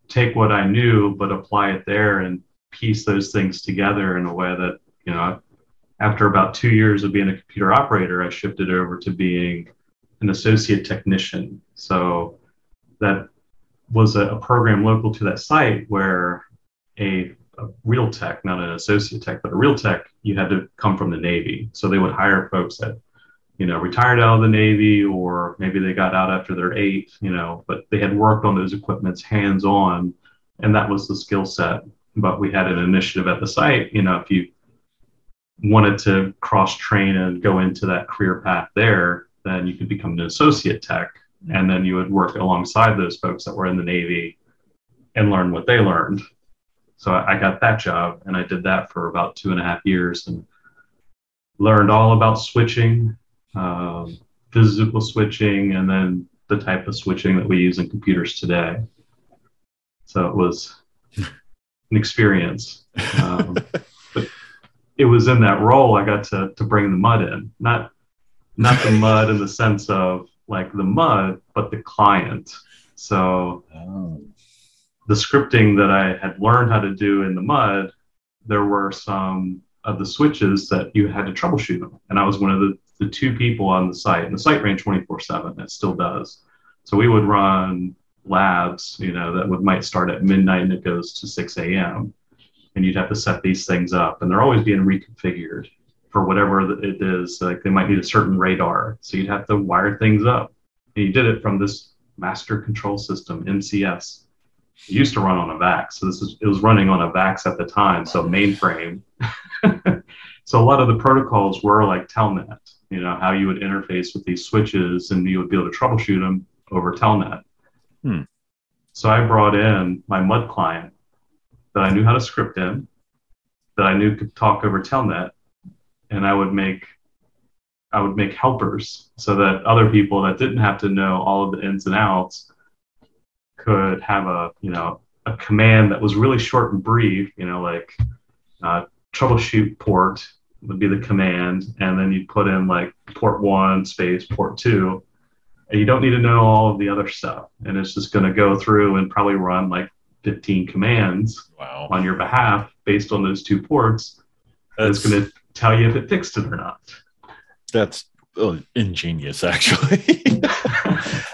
take what I knew but apply it there and piece those things together in a way that you know after about two years of being a computer operator, I shifted over to being an associate technician. So that was a, a program local to that site where a, a, real tech, not an associate tech, but a real tech, you had to come from the Navy. So they would hire folks that, you know, retired out of the Navy or maybe they got out after their eight, you know, but they had worked on those equipments hands on. And that was the skill set. But we had an initiative at the site, you know, if you wanted to cross train and go into that career path there, then you could become an associate tech. And then you would work alongside those folks that were in the Navy and learn what they learned. So I got that job and I did that for about two and a half years and learned all about switching, um, physical switching, and then the type of switching that we use in computers today. So it was an experience. (laughs) Um, but it was in that role I got to to bring the mud in, not not the mud in the sense of like the mud, but the client. So oh. the scripting that I had learned how to do in the mud, there were some of the switches that you had to troubleshoot them. And I was one of the, the two people on the site. And the site ran 24 7. It still does. So we would run labs, you know, that would might start at midnight and it goes to 6 a.m. And you'd have to set these things up. And they're always being reconfigured for whatever it is. Like they might need a certain radar. So you'd have to wire things up. And you did it from this master control system, MCS. It used to run on a VAX. So this is it was running on a VAX at the time, so mainframe. (laughs) so a lot of the protocols were like telnet, you know, how you would interface with these switches and you would be able to troubleshoot them over telnet. Hmm. So I brought in my MUD client that I knew how to script in, that I knew could talk over telnet, and I would make I would make helpers so that other people that didn't have to know all of the ins and outs could have a you know a command that was really short and brief, you know, like uh, troubleshoot port would be the command, and then you put in like port one space port two, and you don't need to know all of the other stuff. And it's just going to go through and probably run like 15 commands wow. on your behalf based on those two ports. That's, it's going to tell you if it fixed it or not. That's oh, ingenious, actually. (laughs)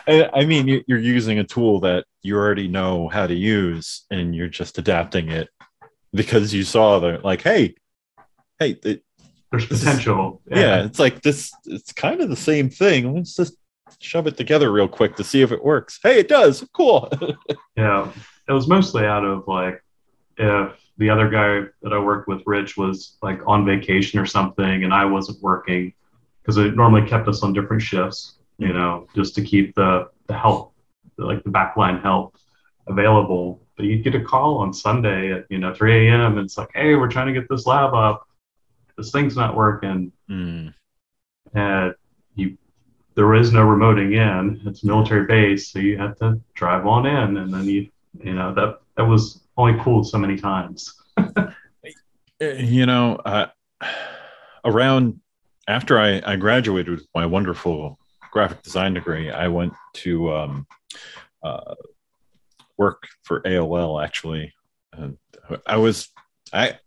I mean, you're using a tool that you already know how to use, and you're just adapting it because you saw the like, hey, hey, it, there's potential. yeah. yeah. it's like this. It's kind of the same thing. Let's just shove it together real quick to see if it works. Hey, it does. Cool. (laughs) yeah, it was mostly out of like if the other guy that I worked with, Rich, was like on vacation or something, and I wasn't working because it normally kept us on different shifts. You know, just to keep the the help, like the backline help, available. But you'd get a call on Sunday at you know 3 a.m. and it's like, hey, we're trying to get this lab up. This thing's not working. Mm. And you there is no remoting in. It's military base, so you have to drive on in, and then you you know that that was only cool so many times. (laughs) you know, uh, around after I, I graduated with my wonderful graphic design degree, I went to um, uh, work for AOL. Actually, and I was I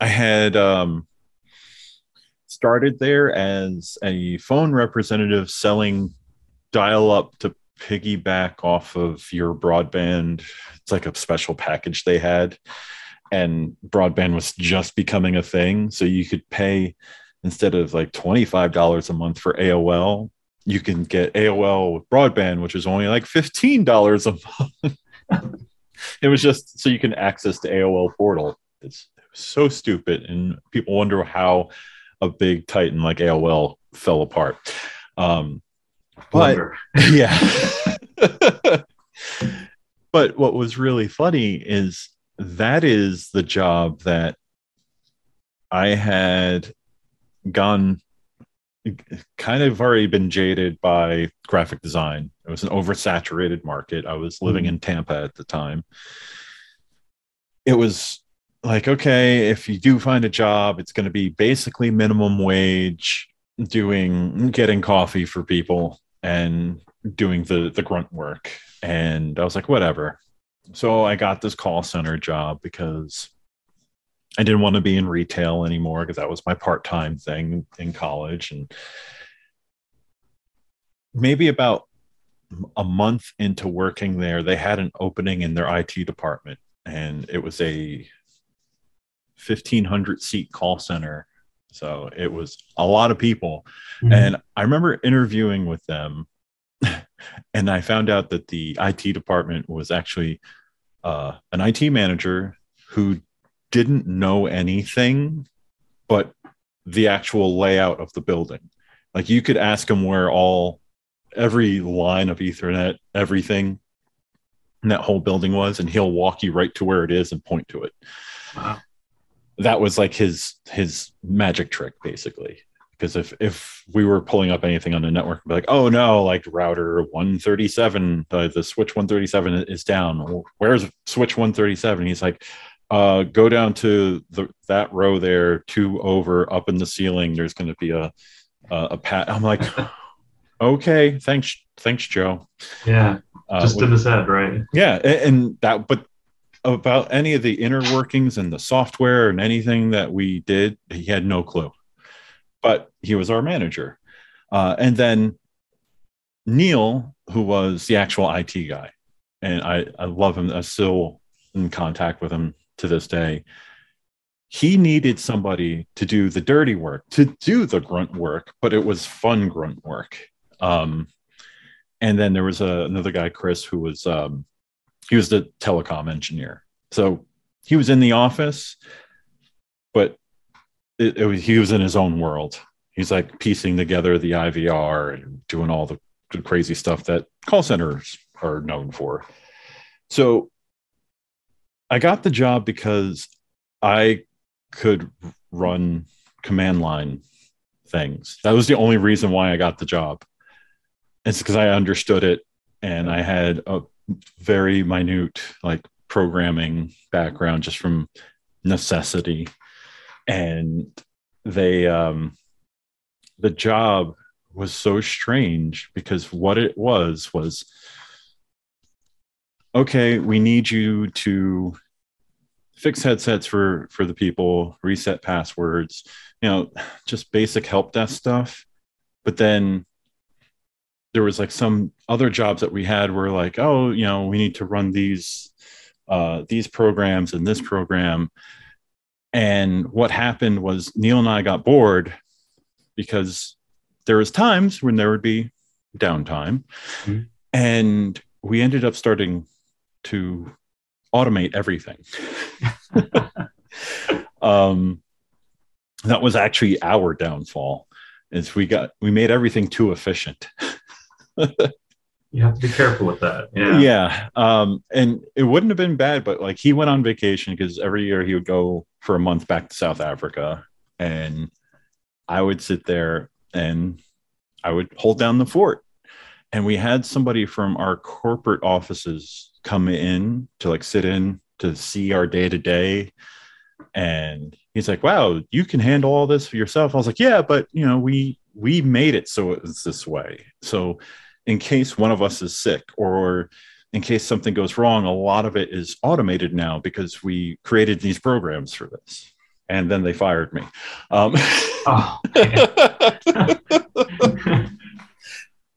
I had um, started there as a phone representative selling dial up to piggyback off of your broadband. It's like a special package they had. And broadband was just becoming a thing. So you could pay instead of like $25 a month for AOL, you can get AOL with broadband, which is only like $15 a month. (laughs) it was just so you can access the AOL portal. It's so stupid. And people wonder how a big titan like AOL fell apart. Um, but (laughs) yeah. (laughs) but what was really funny is that is the job that I had gone kind of already been jaded by graphic design. It was an oversaturated market. I was living mm. in Tampa at the time. It was like okay if you do find a job it's going to be basically minimum wage doing getting coffee for people and doing the the grunt work. And i was like whatever. So i got this call center job because i didn't want to be in retail anymore because that was my part-time thing in college. And maybe about a month into working there they had an opening in their IT department. And it was a 1500 seat call center so it was a lot of people mm-hmm. and i remember interviewing with them (laughs) and i found out that the it department was actually uh, an it manager who didn't know anything but the actual layout of the building. Like you could ask him where all every line of Ethernet, everything in that whole building was, and he'll walk you right to where it is and point to it. Wow. That was like his his magic trick, basically. Because if if we were pulling up anything on the network, be like, oh no, like router 137, uh, the switch 137 is down. Where's switch 137? He's like, uh, go down to the that row there, two over, up in the ceiling. There's going to be a a, a pat. I'm like, (laughs) okay, thanks, thanks, Joe. Yeah, Uh, just in his head, right? yeah, a- and that, but about any of the inner workings and the software and anything that we did, he had no clue. But he was our manager. Uh, and then Neil, who was the actual IT guy, and I, I love him. I'm still in contact with him to this day. He needed somebody to do the dirty work, to do the grunt work, but it was fun grunt work. Um, and then there was a, another guy, Chris, who was um, he was the telecom engineer. So he was in the office, but it, it was, he was in his own world. He's like piecing together the IVR and doing all the, crazy stuff that call centers are known for. So I got the job because I could run command line things. That was the only reason why I got the job. It's because I understood it and I had a very minute like programming background just from necessity. And they um the job was so strange because what it was was okay we need you to fix headsets for for the people reset passwords you know just basic help desk stuff. But then there was like some other jobs that we had were like oh you know we need to run these uh, these programs and this program. And what happened was neil and i got bored because there was times when there would be downtime. Mhm. and we ended up starting to automate everything. (laughs) Um, that was actually our downfall is we got we made everything too efficient You have to be careful with that. Yeah. yeah um and it wouldn't have been bad but like he went on vacation because every year he would go for a month back to south africa and i would sit there and i would hold down the fort and we had somebody from our corporate offices come in to like sit in to see our day to day and he's like wow you can handle all this for yourself i was like yeah but you know we we made it so it's this way so in case one of us is sick or in case something goes wrong, a lot of it is automated now because we created these programs for this. And then they fired me. Um, Oh, (laughs)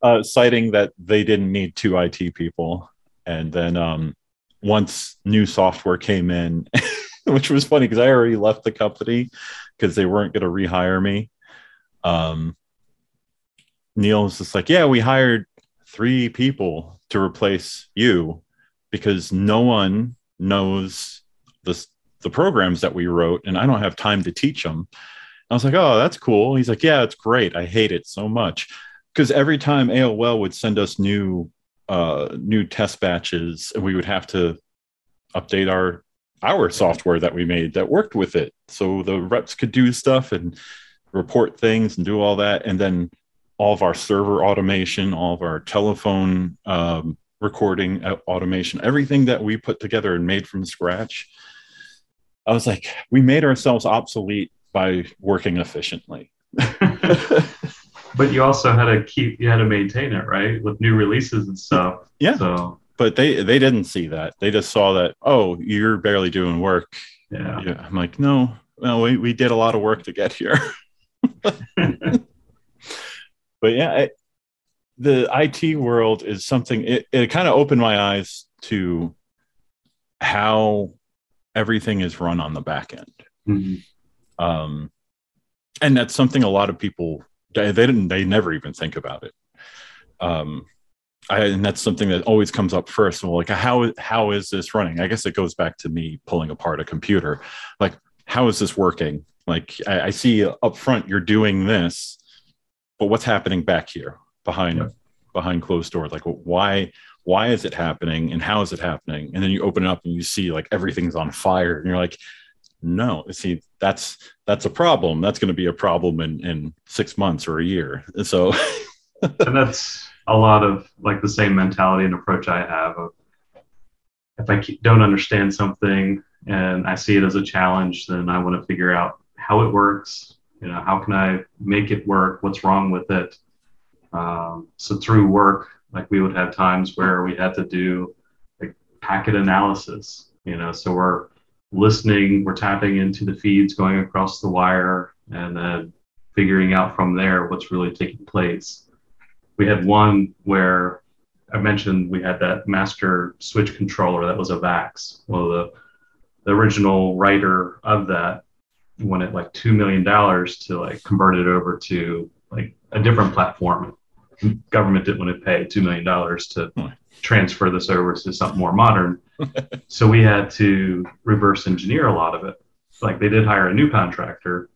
uh, citing that they didn't need two IT people. And then um, once new software came in, (laughs) which was funny because I already left the company because they weren't going to rehire me. Um, Neil was just like, Yeah, we hired three people to replace you because no one knows the, the programs that we wrote and I don't have time to teach them. I was like, Oh, that's cool. He's like, Yeah, it's great. I hate it so much because every time AOL would send us new uh, new test batches, we would have to update our our software that we made that worked with it, so the reps could do stuff and report things and do all that, and then all of our server automation, all of our telephone um, recording uh, automation, everything that we put together and made from scratch. I was like, we made ourselves obsolete by working efficiently. (laughs) but you also had to keep, you had to maintain it, right? With new releases and stuff. Yeah. So, but they they didn't see that. They just saw that, oh, you're barely doing work. yeah. Yeah. I'm like, no, no, we, we did a lot of work to get here. (laughs) (laughs) but yeah, it, the IT world is something, it, it kind of opened my eyes to how everything is run on the back end. Mhm. Um, and that's something a lot of people, they, they didn't, they never even think about it. Um, I, and that's something that always comes up first. Well, like how how is this running? I guess it goes back to me pulling apart a computer. Like, how is this working? Like I, I see up front you're doing this, but what's happening back here behind Yeah. behind closed doors? Like why why is it happening and how is it happening? And then you open it up and you see like everything's on fire, and you're like, no, see that's that's a problem. That's going to be a problem in in six months or a year. So (laughs) and that's a lot of like the same mentality and approach I have of if I don't understand something and I see it as a challenge, then I want to figure out how it works. You know, how can I make it work? What's wrong with it? Um, so through work, like we would have times where we had to do like packet analysis. You know, so we're listening, we're tapping into the feeds going across the wire, and then figuring out from there what's really taking place we had one where I mentioned we had that master switch controller that was a VAX. Well, the, the original writer of that wanted like $2 million to like convert it over to like a different platform. Government didn't want to pay $2 million to Hmm. transfer this over to something more modern. (laughs) so we had to reverse engineer a lot of it. Like they did hire a new contractor,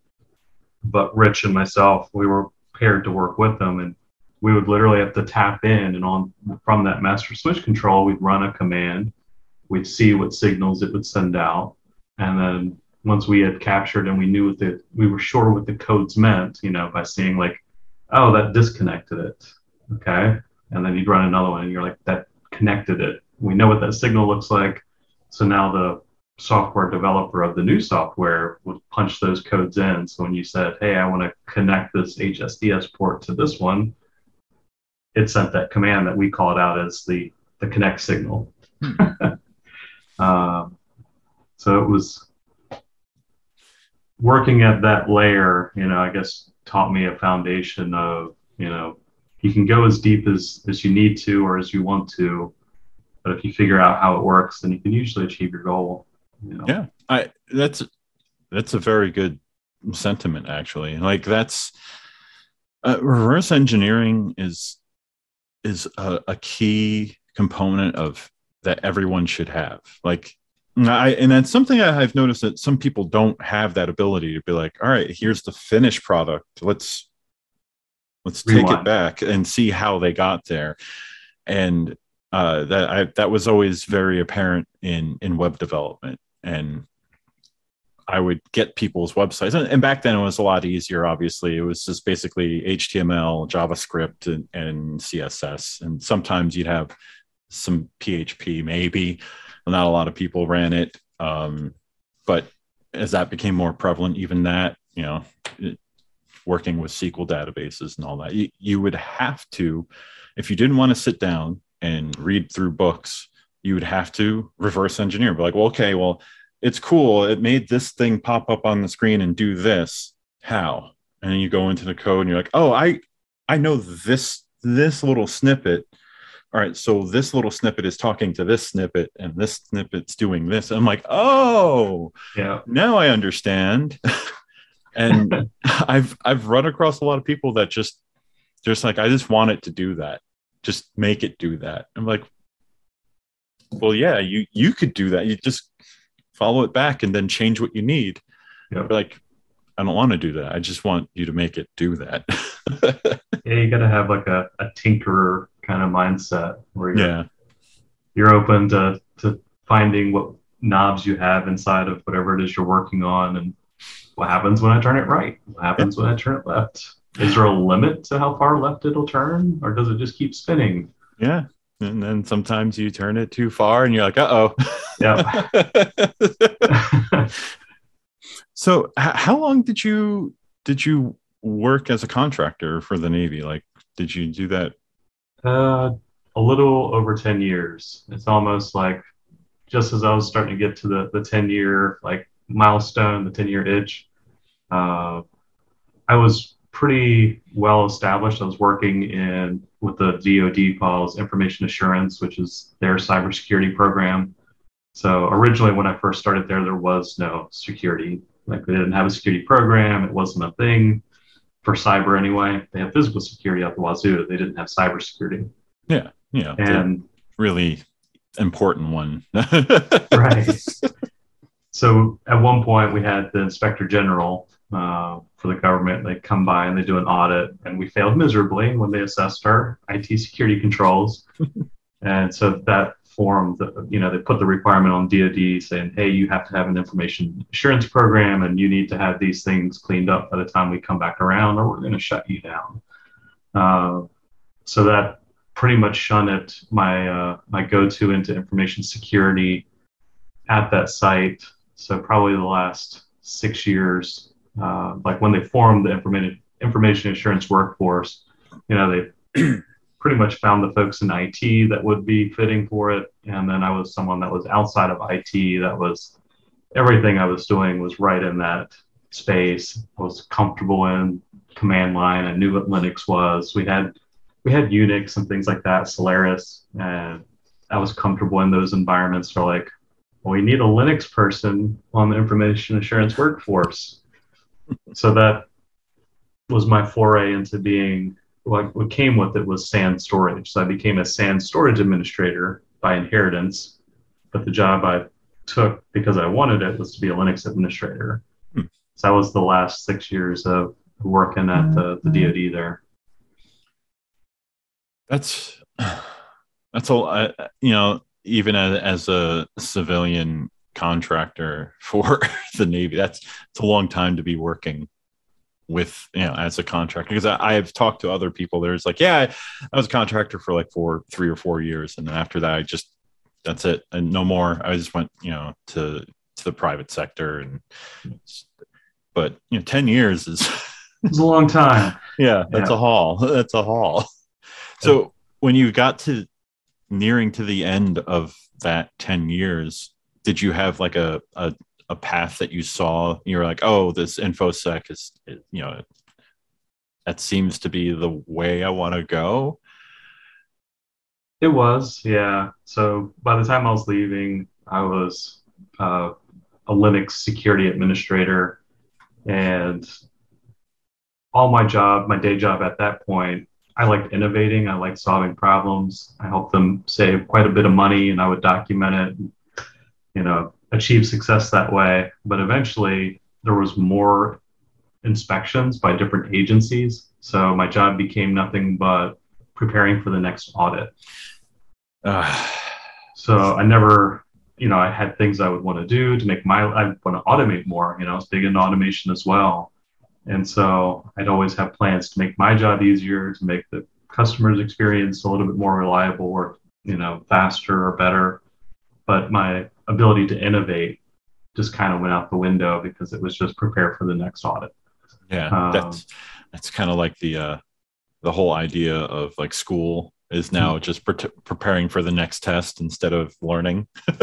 but Rich and myself, we were paired to work with them and we would literally have to tap in and on from that master switch control we'd run a command we'd see what signals it would send out and then once we had captured and we knew what the we were sure what the codes meant you know by seeing like oh that disconnected it okay? And then you'd run another one and you're like that connected it. We know what that signal looks like. So now the software developer of the new software would punch those codes in. So when you said hey i want to connect this hsds port to this one it sent that command that we called out as the the connect signal. (laughs) um, so it was working at that layer. You know, I guess taught me a foundation of you know you can go as deep as as you need to or as you want to, but if you figure out how it works, then you can usually achieve your goal. You know? Yeah, I that's that's a very good sentiment actually. Like that's uh, reverse engineering is is a, a key component of that everyone should have. Like I and that's something I've noticed that some people don't have that ability to be like, all right, here's the finished product. Let's let's take it back and see how they got there. And uh, that I, that was always very apparent in in web development and I would get people's websites. And, and back then it was a lot easier, obviously. It was just basically HTML, JavaScript, and, and CSS. And sometimes you'd have some PHP, maybe. Not a lot of people ran it. Um, but as that became more prevalent, even that, you know, it, working with SQL databases and all that, you, you would have to, if you didn't want to sit down and read through books, you would have to reverse engineer. Be like, well, okay, well, it's cool. It made this thing pop up on the screen and do this. How? And you go into the code and you're like, oh, I I know this this little snippet. All right, so this little snippet is talking to this snippet, and this snippet's doing this. I'm like, oh, Yeah. now I understand. (laughs) and (laughs) I've I've run across a lot of people that just just like I just want it to do that. Just make it do that. I'm like, well, yeah, you you could do that. You just follow it back and then change what you need. Yeah. Like, I don't want to do that. I just want you to make it do that. (laughs) Yeah, you got to have like a, a tinkerer kind of mindset where you're yeah. you're open to, to finding what knobs you have inside of whatever it is you're working on and what happens when I turn it right? What happens when I turn it left? Is there a limit to how far left it'll turn or does it just keep spinning? Yeah. And then sometimes you turn it too far and you're like, uh oh. Yeah. (laughs) (laughs) so h- how long did you did you work as a contractor for the Navy? Like, did you do that? Uh, a little over 10 years. It's almost like just as I was starting to get to the, the 10 year like milestone, the 10 year itch, uh, I was pretty well established. I was working in with the DoD calls information assurance, which is their cybersecurity program. So originally, when I first started there, there was no security. Like they didn't have a security program. It wasn't a thing for cyber anyway. They have physical security at the wazoo. They didn't have cyber security. Yeah, yeah, And really important one. (laughs) (laughs) right. So at one point we had the inspector general uh, for the government. They come by and they do an audit, and we failed miserably when they assessed our IT security controls. (laughs) and so that form, the, you know, they put the requirement on DoD saying, "Hey, you have to have an information assurance program, and you need to have these things cleaned up by the time we come back around, or we're going to shut you down." Uh, so that pretty much shunted my uh, my go-to into information security at that site. So probably the last six years, uh, like when they formed the information information assurance workforce, you know, they pretty much found the folks in IT that would be fitting for it, and then I was someone that was outside of IT that was everything I was doing was right in that space. I was comfortable in command line. I knew what Linux was. We had we had Unix and things like that, Solaris, and I was comfortable in those environments. For like, well, we need a Linux person on the information assurance workforce. (laughs) so that was my foray into being what, what came with it was SAN storage. So I became a SAN storage administrator by inheritance, but the job I took because I wanted it was to be a Linux administrator. Hmm. So that was the last six years of working at the, the DoD there. That's that's all. you know, even as, as a civilian contractor (laughs) for the Navy, that's it's a long time to be working with you know as a contractor because I, have talked to other people there's like yeah I, was a contractor for like four three or four years and then after that i just that's it and no more. I just went you know to to the private sector and but you know 10 years is (laughs) it's a long time. Yeah that's yeah. a haul that's a haul. (laughs) So when you got to nearing to the end of that 10 years, did you have like a, a, a path that you saw? You were like, oh, this infosec is, you know, that seems to be the way I want to go. It was, yeah. So by the time I was leaving, I was uh, a Linux security administrator, and all my job, my day job at that point, I liked innovating. I liked solving problems. I helped them save quite a bit of money, and I would document it. You know, achieve success that way. But eventually, there was more inspections by different agencies. So my job became nothing but preparing for the next audit. Uh, (sighs) so I never, you know, I had things I would want to do to make my, I want to automate more. You know, I was big into automation as well. And so I'd always have plans to make my job easier, to make the customer's experience a little bit more reliable or, you know, faster or better. But my ability to innovate just kind of went out the window because it was just prepare for the next audit. Yeah, um, that's that's kind of like the uh, the whole idea of like school is now mm-hmm. just pre- preparing for the next test instead of learning. (laughs)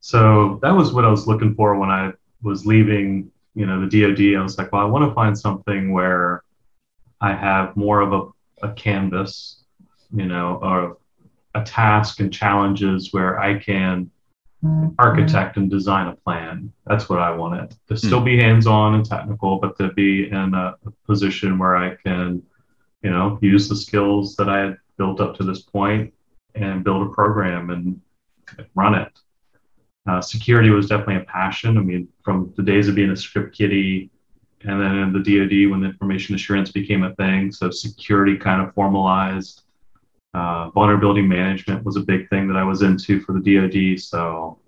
so that was what I was looking for when I was leaving you know, the DoD, I was like, well, I want to find something where I have more of a, a canvas, you know, or a task and challenges where I can mm-hmm. architect and design a plan. That's what I wanted to still be hands on and technical, but to be in a, a, position where I can, you know, use the skills that I had built up to this point and build a program and run it. Uh, security was definitely a passion. I mean, from the days of being a script kiddie and then in the DoD when the information assurance became a thing. So security kind of formalized. Uh, vulnerability management was a big thing that I was into for the DoD. So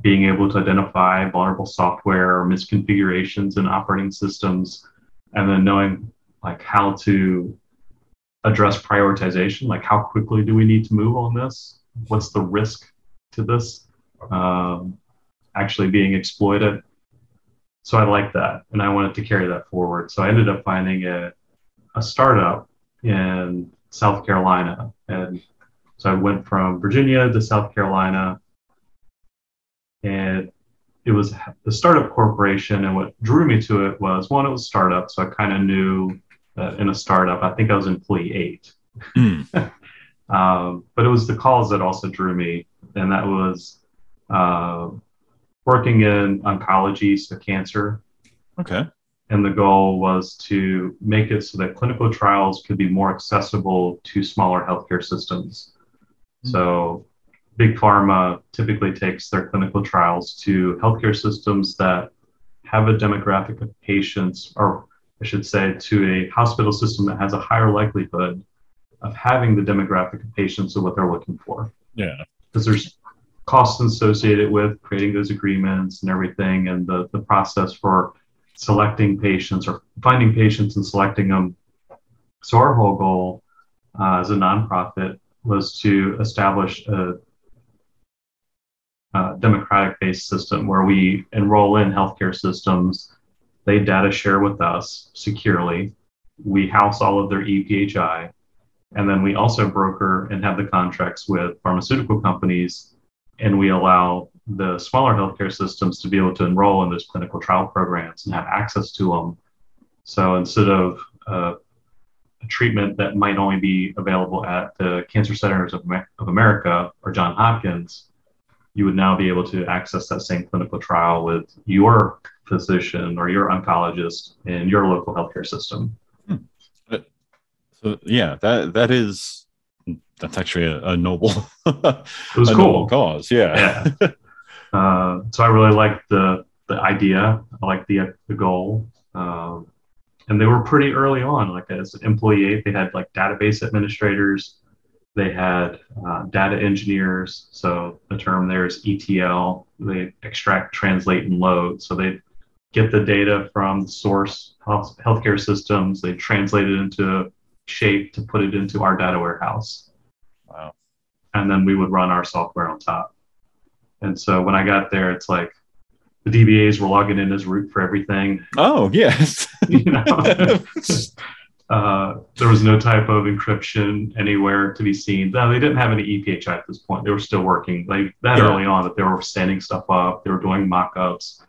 being able to identify vulnerable software or misconfigurations in operating systems, and then knowing like how to address prioritization, like how quickly do we need to move on this? What's the risk to this? um, actually being exploited. So I liked that and I wanted to carry that forward. So I ended up finding a, a startup in South Carolina. And so I went from Virginia to South Carolina. And it was the startup corporation. And what drew me to it was one, it was startup. So I kind of knew that in a startup, I think I was employee eight. Mm. (laughs) um, but it was the calls that also drew me. And that was uh, working in oncology, so cancer. Okay. And the goal was to make it so that clinical trials could be more accessible to smaller healthcare systems. Mm-hmm. So, big pharma typically takes their clinical trials to healthcare systems that have a demographic of patients, or I should say, to a hospital system that has a higher likelihood of having the demographic of patients of what they're looking for. Yeah. Because there's costs associated with creating those agreements and everything, and the, the process for selecting patients or finding patients and selecting them. So, our whole goal uh, as a nonprofit was to establish a, a democratic based system where we enroll in healthcare systems. They data share with us securely. We house all of their EPHI. And then we also broker and have the contracts with pharmaceutical companies. And we allow the smaller healthcare systems to be able to enroll in those clinical trial programs and have access to them. So instead of uh, a treatment that might only be available at the Cancer Centers of, of America or John Hopkins, you would now be able to access that same clinical trial with your physician or your oncologist in your local healthcare system. Hmm. So yeah, that that is that's actually a, a noble, (laughs) it was cool cause. Yeah. yeah. (laughs) Uh, so I really liked the the idea. I like the the goal. Um, and they were pretty early on. Like as employee eight, they had like database administrators, they had uh, data engineers. So the term there is ETL. They extract, translate, and load. So they get the data from the source health, healthcare systems. They translate it into shape to put it into our data warehouse. Wow. And then we would run our software on top. And so when I got there, it's like the DBAs were logging in as root for everything. Oh, yes. (laughs) you know, (laughs) uh, there was no type of encryption anywhere to be seen. No, they didn't have any EPHI at this point. They were still working like that yeah. early on that they were standing stuff up. They were doing mock-ups.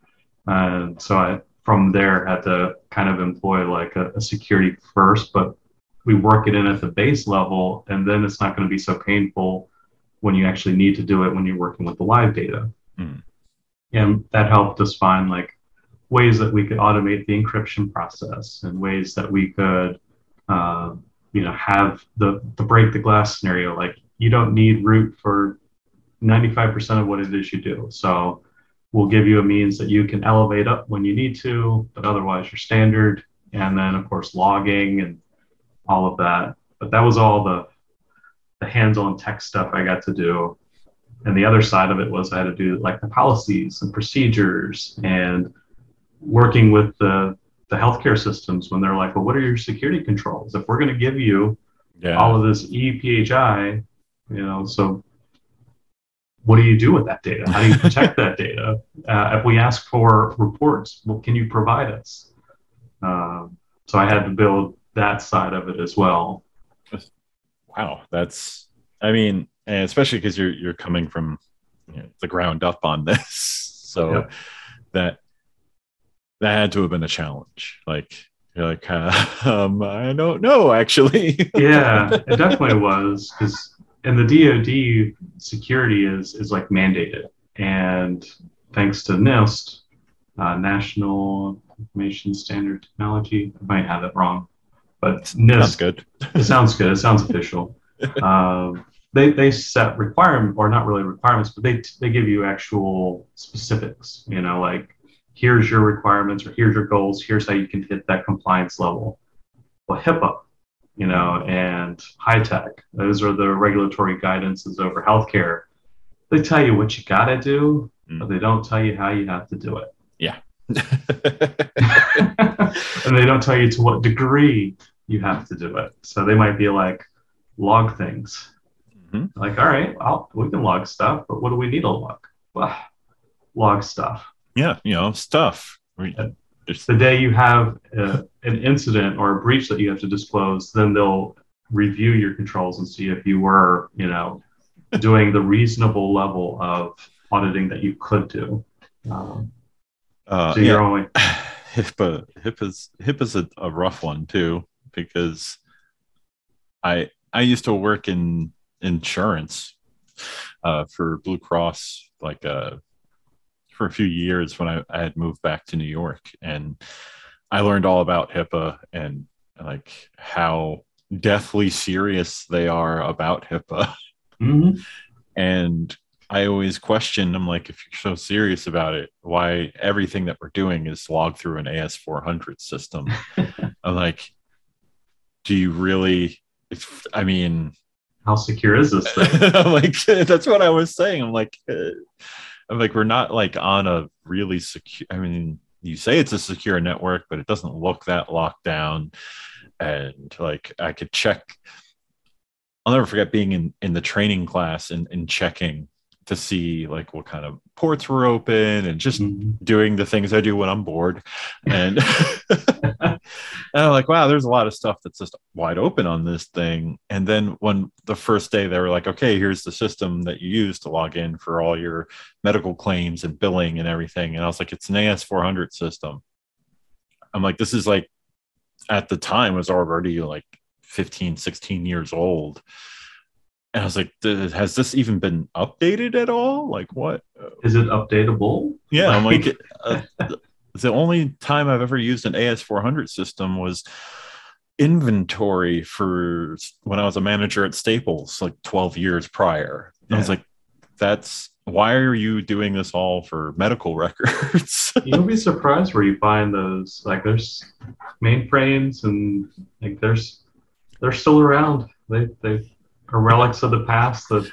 And so I, from there, had to kind of employ like a, a security first, but we work it in at the base level, and then it's not going to be so painful when you actually need to do it when you're working with the live data. Mm. And that helped us find like ways that we could automate the encryption process and ways that we could, uh, you know, have the, the break the glass scenario. Like you don't need root for 95% of what it is you do. So we'll give you a means that you can elevate up when you need to, but otherwise you're standard. And then of course logging and all of that. But that was all the the hands-on tech stuff I got to do. And the other side of it was I had to do like the policies and procedures and working with the the healthcare systems when they're like, well, what are your security controls? If we're going to give you yeah. all of this EPHI, you know, so what do you do with that data? How do you protect (laughs) that data? Uh, if we ask for reports, well, can you provide us? Uh, so I had to build that side of it as well wow, that's I mean, especially because you're you're coming from you know, the ground up on (laughs) this, so that that had to have been a challenge. Like you're like, uh, (laughs) um, I don't know, actually. (laughs) yeah, it definitely was because and the DoD security is is like mandated, and thanks to NIST, uh, National Information Standard Technology, I might have it wrong but NIST sounds good. it (laughs) sounds good. It sounds official. (laughs) Um, they they set requirement or not really requirements, but they they give you actual specifics. You know, like here's your requirements or here's your goals. Here's how you can hit that compliance level. Well, HIPAA, you know, and HITECH. Those are the regulatory guidances over healthcare. They tell you what you got to do, mm. but they don't tell you how you have to do it. Yeah. And they don't tell you to what degree you have to do it. So they might be like, log things. Mm-hmm. Like, all right, well, we can log stuff, but what do we need to log? Well, log stuff. Yeah, you know, stuff. The day you have a, an incident or a breach that you have to disclose, then they'll review your controls and see if you were, you know, doing the reasonable level of auditing that you could do. Um, uh, so you're yeah. only (laughs) HIPAA. HIPAA's HIPAA's a, a rough one too because I I used to work in insurance uh, for Blue Cross like uh, for a few years when I, I had moved back to New York and I learned all about HIPAA and like how deathly serious they are about HIPAA. Mm-hmm. (laughs) And I always question. I'm like, if you're so serious about it, why everything that we're doing is logged through an AS400 system? (laughs) I'm like, do you really? If, I mean, how secure is this thing? (laughs) I'm like, (laughs) that's what I was saying. I'm like, uh, I'm like, we're not like on a really secure. I mean, you say it's a secure network, but it doesn't look that locked down. And like, I could check. I'll never forget being in in the training class and, and checking to see like what kind of ports were open and just mm-hmm. doing the things I do when I'm bored. And, (laughs) and I'm like, wow, there's a lot of stuff that's just wide open on this thing. And then when the first day they were like, okay, here's the system that you use to log in for all your medical claims and billing and everything. And I was like, it's an AS400 system. I'm like, this is like at the time was already like 15, 16 years old and I was like, has this even been updated at all? Like, what is it updatable? Yeah, I'm like, (laughs) uh, the only time I've ever used an AS400 system was inventory for when I was a manager at Staples, like 12 years prior. Yeah. I was like, that's why are you doing this all for medical (laughs) records? You'll be surprised where you find those. Like, there's mainframes and like there's they're still around. They they are relics of the past that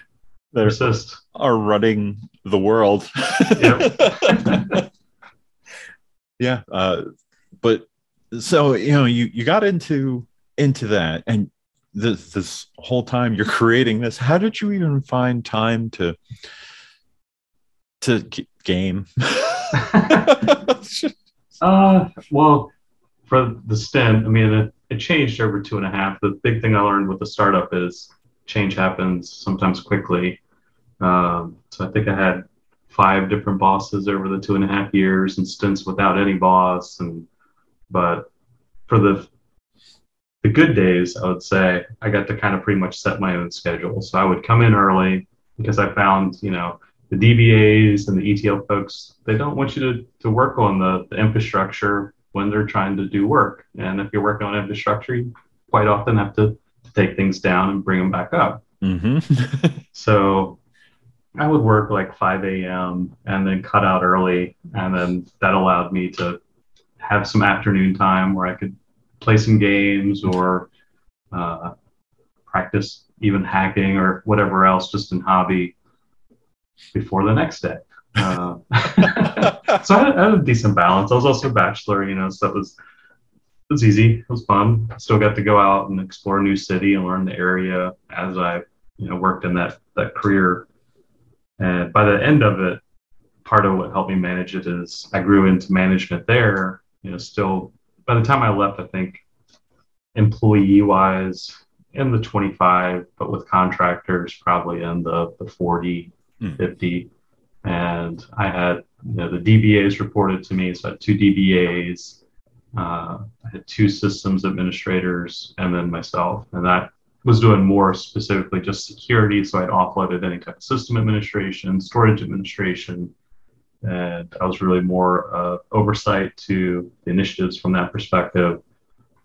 they persist. Are running the world. (laughs) yeah. Uh, but so you know, you you got into into that, and this this whole time you're creating this. How did you even find time to to game? (laughs) (laughs) uh, well, for the stint, I mean, it, it changed over two and a half. The big thing I learned with the startup is change happens sometimes quickly. Um, so I think I had five different bosses over the two and a half years and stints without any boss. And but for the the good days, I would say I got to kind of pretty much set my own schedule. So I would come in early because I found, you know, the DBAs and the ETL folks, they don't want you to, to work on the, the infrastructure when they're trying to do work. And if you're working on infrastructure, you quite often have to take things down and bring them back up. Mm-hmm. (laughs) so I would work like 5 a.m. and then cut out early. And then that allowed me to have some afternoon time where I could play some games or uh, practice even hacking or whatever else just in hobby before the next day. Uh, (laughs) (laughs) so I had, I had, a decent balance. I was also a bachelor, you know, so that was it was easy. It was fun. Still got to go out and explore a new city and learn the area as I, you know, worked in that that career. And by the end of it, part of what helped me manage it is I grew into management there. You know, still by the time I left, I think employee wise in the 25, but with contractors probably in the, the 40, mm. 50. And I had, you know, the DBAs reported to me. So I had two DBAs uh, I had two systems administrators and then myself, and that was doing more specifically just security. So I'd offloaded any type of system administration, storage administration, and I was really more uh, oversight to the initiatives from that perspective,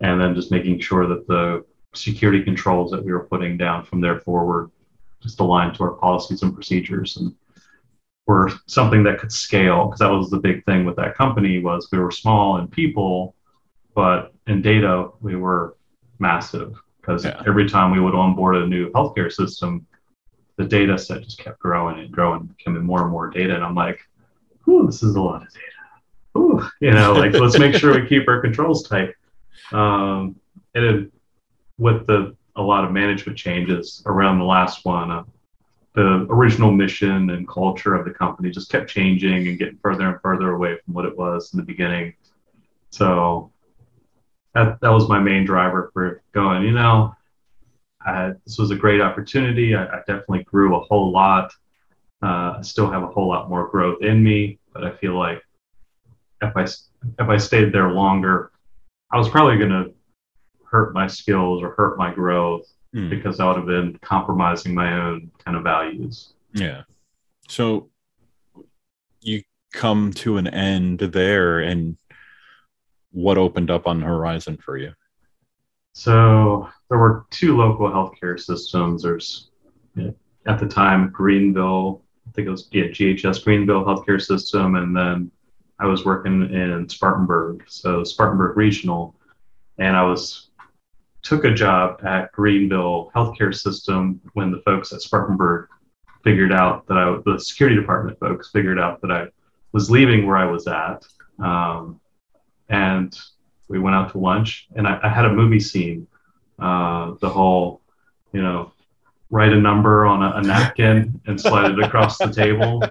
and then just making sure that the security controls that we were putting down from there forward just aligned to our policies and procedures and were something that could scale because that was the big thing with that company was we were small in people but in data we were massive because yeah. every time we would onboard a new healthcare system the data set just kept growing and growing becoming more and more data. And i'm like Ooh, this is a lot of data. Ooh, you know like let's make sure we keep our controls tight. Um, and it, with the a lot of management changes around the last one uh, the original mission and culture of the company just kept changing and getting further and further away from what it was in the beginning. So that, that was my main driver for going, you know, I, this was a great opportunity. I, I definitely grew a whole lot. Uh, I still have a whole lot more growth in me, but I feel like if I, if I stayed there longer, I was probably going to hurt my skills or hurt my growth mm. because I would have been compromising my own kind of values. Yeah. So you come to an end there and what opened up on the horizon for you? So there were two local healthcare systems. There's at the time Greenville I think it was yeah, GHS Greenville Healthcare System, and then I was working in Spartanburg, so Spartanburg Regional, and I was took a job at Greenville Healthcare System when the folks at Spartanburg figured out that I, the security department folks figured out that I was leaving where I was at. Um, and we went out to lunch and I, I had a movie scene, uh, the whole, you know, write a number on a, a napkin and slide it across the table.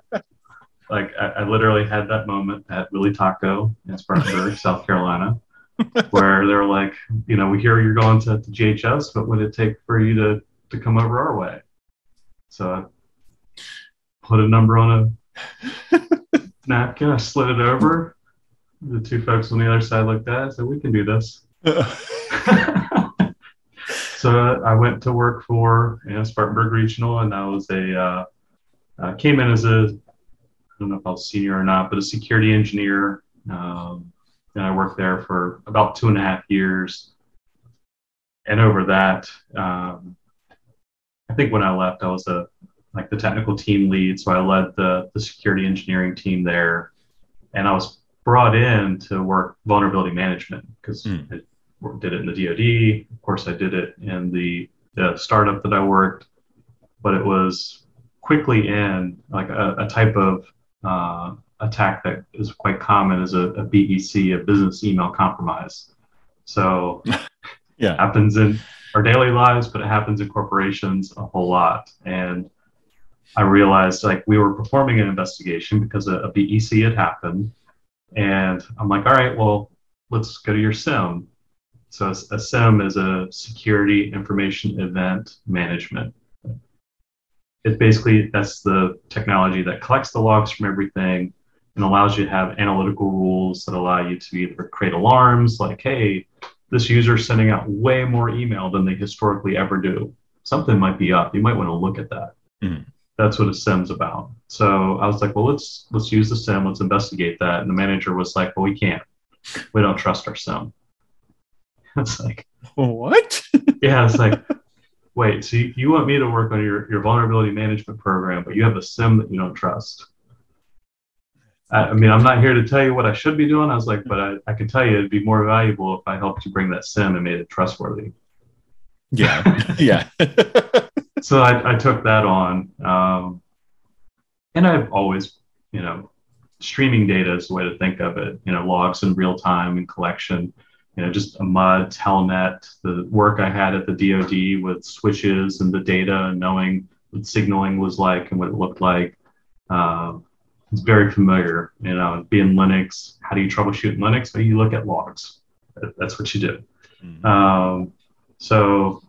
Like I, I, literally had that moment at Willy Taco in Spartanburg, South Carolina, (laughs) where they're like, you know, we hear you're going to, to GHS, but what would it take for you to, to come over our way? So I put a number on a napkin, I slid it over. The two folks on the other side looked at it, said, we can do this. (laughs) so I went to work for you know, Spartanburg Regional, and I was a uh, uh, came in as a I don't know if I was senior or not, but a security engineer. Um, and I worked there for about two and a half years. And over that, um, I think when I left, I was a like the technical team lead. So I led the, the security engineering team there. And I was brought in to work vulnerability management because mm. I did it in the DoD. Of course, I did it in the, the startup that I worked, but it was quickly in like a, a type of uh, attack that is quite common is a, a BEC, a business email compromise. So (laughs) yeah, happens in our daily lives, but it happens in corporations a whole lot. And I realized like we were performing an investigation because a, a BEC had happened. And I'm like, all right, well, let's go to your SIEM. So a, SIEM is a security information event management. It basically that's the technology that collects the logs from everything and allows you to have analytical rules that allow you to either create alarms like, hey, this user is sending out way more email than they historically ever do. Something might be up. You might want to look at that. Mm that's what a SIEM's about. So I was like, well, let's let's use the SIEM let's investigate that. And the manager was like, well, we can't. We don't trust our SIEM. (laughs) It's like, what? (laughs) yeah, it's like, wait, so you, you want me to work on your, your vulnerability management program, but you have a SIEM that you don't trust. I, I mean, I'm not here to tell you what I should be doing. I was like, but I, I can tell you it'd be more valuable if I helped you bring that SIEM and made it trustworthy. Yeah. (laughs) yeah so I, I, took that on. Um, and I've always, you know, streaming data is the way to think of it, you know, logs in real time and collection, you know, just a MUD, Telnet, the work I had at the DoD with switches and the data and knowing what signaling was like and what it looked like. Um, it's very familiar, you know, being Linux, how do you troubleshoot in Linux? Well, you look at logs. That's what you do. Mm-hmm. Um, so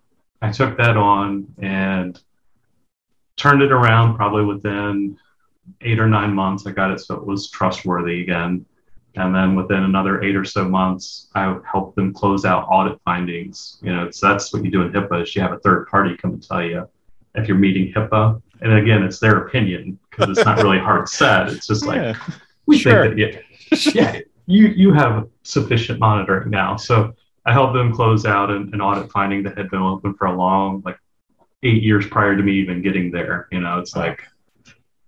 I took that on and turned it around probably within eight or nine months. I got it so it was trustworthy again. And then within another eight or so months, I helped them close out audit findings. You know, so that's what you do in HIPAA is you have a third party come and tell you if you're meeting HIPAA. And again, it's their opinion because it's not really hard set. It's just like yeah, we sure. think that yeah, (laughs) yeah, you you have sufficient monitoring now. So I helped them close out an, an, audit finding that had been open for a long, like eight years prior to me even getting there. You know, it's like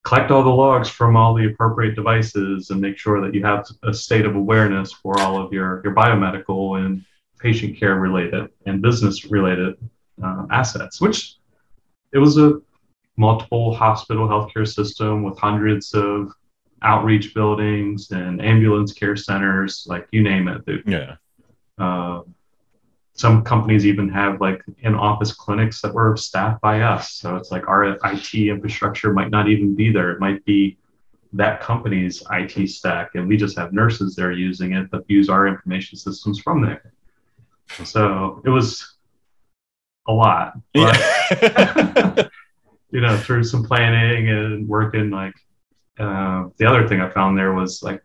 collect all the logs from all the appropriate devices and make sure that you have a state of awareness for all of your, your biomedical and patient care related and business related uh, assets, which it was a multiple hospital healthcare system with hundreds of outreach buildings and ambulance care centers, like you name it. Yeah. Uh, some companies even have like in-office clinics that were staffed by us. So it's like our IT infrastructure might not even be there. It might be that company's IT stack, and we just have nurses there using it but use our information systems from there. So it was a lot. But, yeah. (laughs) you know, through some planning and working, like uh, the other thing I found there was like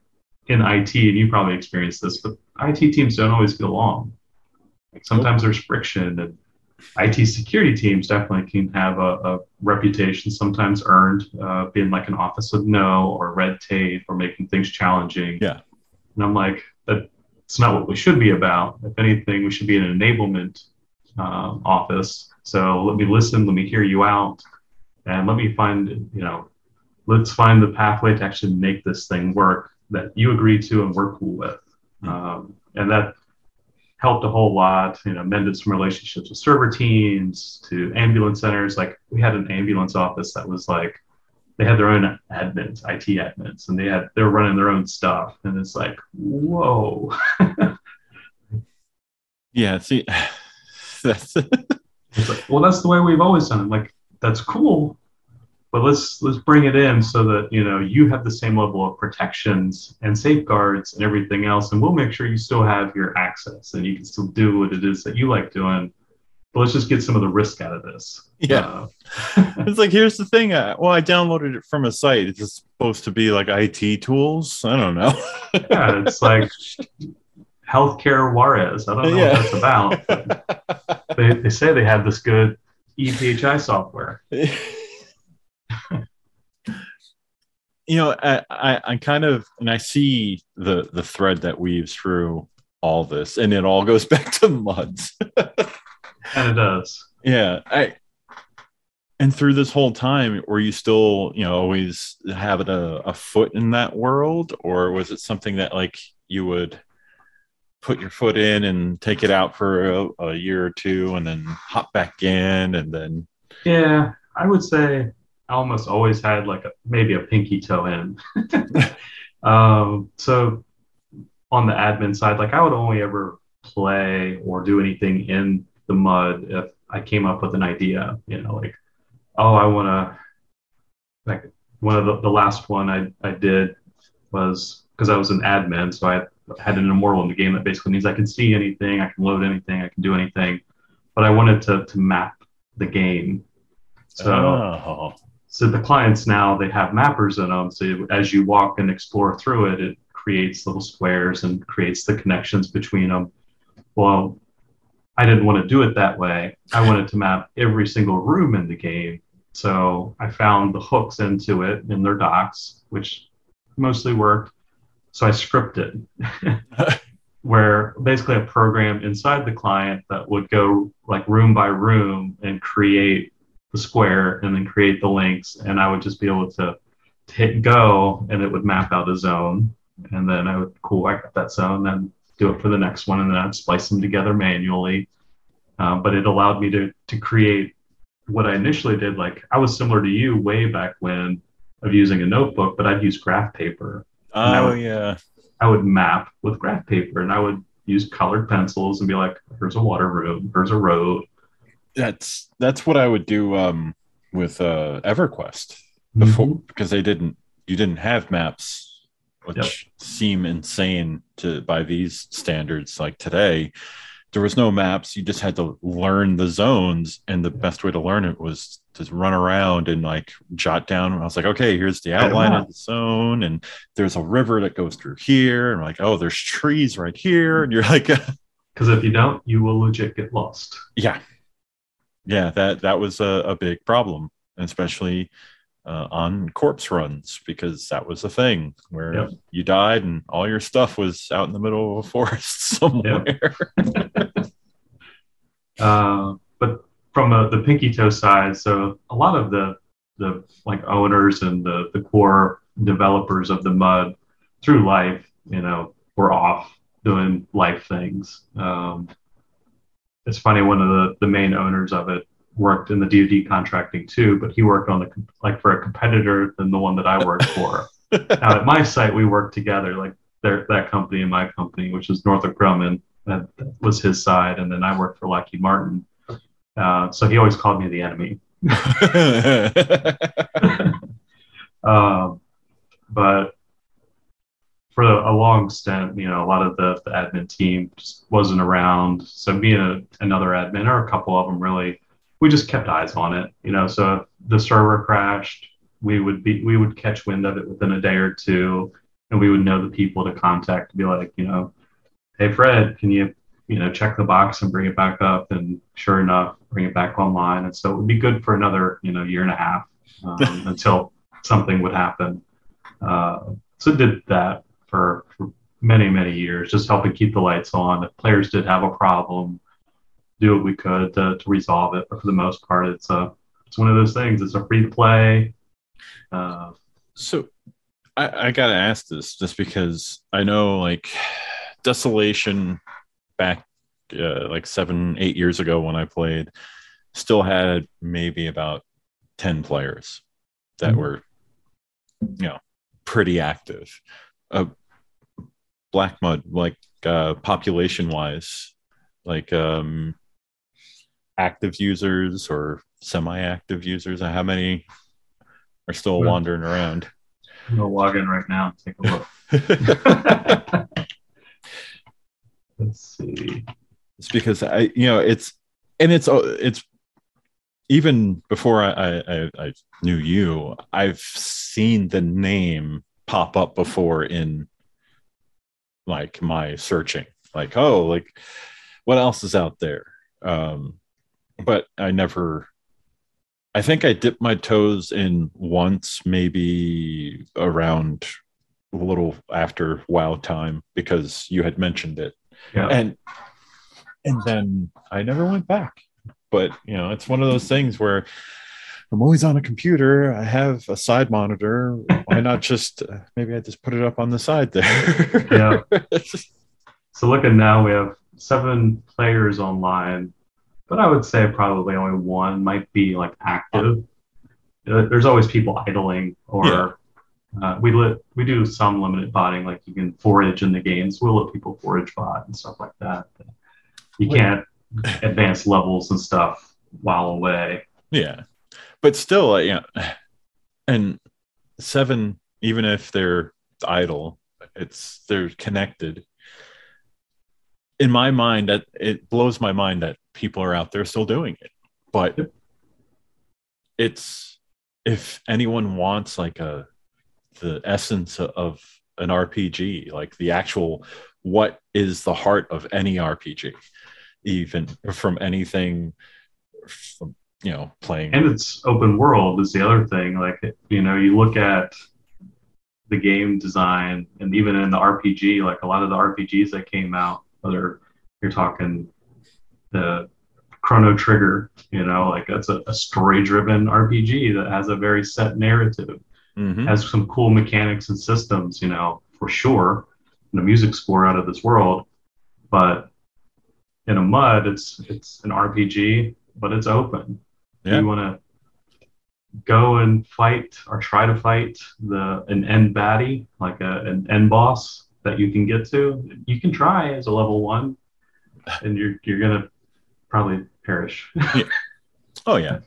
in IT, and you probably experienced this, but IT teams don't always get along. Like sometimes there's friction, and IT security teams definitely can have a, a reputation, sometimes earned, uh, being like an office of no or red tape or making things challenging. Yeah. And I'm like, that's not what we should be about. If anything, we should be an enablement um, office. So let me listen, let me hear you out, and let me find, you know, let's find the pathway to actually make this thing work that you agree to and we're cool with. Mm-hmm. Um, and that helped a whole lot, you know, mended some relationships with server teams to ambulance centers. Like we had an ambulance office that was like, they had their own admins, IT admins, and they had, they're running their own stuff. And it's like, whoa. (laughs) yeah. See, (laughs) that's, like, well, that's the way we've always done it. Like, that's cool but let's let's bring it in so that you know you have the same level of protections and safeguards and everything else and we'll make sure you still have your access and you can still do what it is that you like doing. But let's just get some of the risk out of this. Yeah. Uh, (laughs) it's like here's the thing uh, well i downloaded it from a site. It's supposed to be like it tools? I don't know. (laughs) Yeah it's like healthcare warez. I don't know yeah. what that's about (laughs) they, they say they have this good ephi software (laughs) you know, I, I, I kind of and I see the the thread that weaves through all this, and it all goes (laughs) back to muds. and it does. Yeah, I and through this whole time were you still you know always having a, a foot in that world or was it something that like you would put your foot in and take it out for a, a year or two and then hop back in and then yeah i would say I almost always had like a, maybe a pinky toe in. (laughs) um, so on the admin side, like I would only ever play or do anything in the mud if I came up with an idea, you know, like, oh, I want to, like one of the, the last one I, I did was because I was an admin. So I had an immortal in the game that basically means I can see anything, I can load anything, I can do anything, but I wanted to, to map the game. So oh so the clients now they have mappers in them. So as you walk and explore through it it creates little squares and creates the connections between them. Well i didn't want to do it that way. I wanted to map every single room in the game. So i found the hooks into it in their docs which mostly worked. So i scripted (laughs) where basically a program inside the client that would go like room by room and create the square and then create the links. And I would just be able to, to hit go and it would map out a zone. And then I would, cool, I got that zone, then do it for the next one. And then I'd splice them together manually. Um, but it allowed me to, to create what I initially did. Like I was similar to you way back when of using a notebook, but I'd use graph paper. Oh, would, yeah. I would map with graph paper and I would use colored pencils and be like, here's a water room, here's a road, that's that's what I would do um, with uh, EverQuest before mm-hmm. because they didn't you didn't have maps, which yep. seem insane to by these standards. Like today, there was no maps. You just had to learn the zones, and the best way to learn it was to run around and like jot down. I was like, okay, here's the outline of the zone, and there's a river that goes through here, and like, oh, there's trees right here, and you're like, (laughs) because if you don't, you will legit get lost. Yeah, yeah, that that was a, a big problem, especially uh, on corpse runs because that was a thing where yep. you died and all your stuff was out in the middle of a forest (laughs) somewhere. Yep. uh, but from a, the pinky toe side, so a lot of the the like owners and the the core developers of the mud through life, you know, were off doing life things. Um, it's funny one of the, the main owners of it worked in the DoD contracting too, but he worked on the like for a competitor than the one that I worked for. (laughs) now at my site, we worked together, like their, that company and my company, which is Northrop Grumman. That, that was his side, and then I worked for Lockheed Martin. Uh, so he always called me the enemy. (laughs) (laughs) um, but for a long stint, you know, a lot of the, the admin team just wasn't around. So being a, another admin or a couple of them really, we just kept eyes on it. You know, so if the server crashed, we would be we would catch wind of it within a day or two, and we would know the people to contact to be like, you know, hey Fred, can you you know check the box and bring it back up? And sure enough, bring it back online. And so it would be good for another you know year and a half um, (laughs) until something would happen. Uh, so did that for, for many, many years, just helping keep the lights on. If players did have a problem, do what we could to, to resolve it. But for the most part, it's a it's one of those things. It's a free to play. Uh, So I, I gotta ask this just because I know like Desolation back uh, like seven, eight years ago when I played, still had maybe about 10 players that Mhm. were, you know, pretty active. Uh, Black Mud, like uh, population wise, like um, active users or semi active users, how many are still Well- wandering around? I'm gonna log in right now and take a look. (laughs) Let's see. it's because I, you know, it's and it's uh, it's even before I I- I knew you, I've seen the name pop up before in like my searching, like oh, like what else is out there? Um, but I never. I think I dipped my toes in once, maybe around a little after WoW time because you had mentioned it Yeah. and and then I never went back. But you know, it's one of those things where I'm always on a computer. I have a side monitor. Why not just uh, maybe I just put it up on the side there? Yeah. (laughs) So looking now, we have seven players online, but I would say probably only one might be like active. Uh, There's always people idling, or uh, we let we do some limited botting, like you can forage in the games. We'll let people forage bot and stuff like that. You Wait. can't advance levels and stuff while away. yeah, but still, yeah. (sighs) And seven, even if they're idle, it's they're connected. In my mind, that it blows my mind that people are out there still doing it. But it's if anyone wants like a the essence of an RPG, like the actual what is the heart of any RPG, even from anything from you know playing. And it's open world is the other thing like you know you look at the game design and even in the rpg like a lot of the rpgs that came out whether you're talking the chrono trigger you know like that's a, a story driven rpg that has a very set narrative Mhm. has some cool mechanics and systems you know for sure and a music score out of this world. But in a mud it's it's an rpg but it's open Yeah. you want to go and fight or try to fight the an end baddie, like a, an end boss that you can get to, you can try as a level one, and you're you're gonna probably perish. (laughs) yeah. Oh yeah,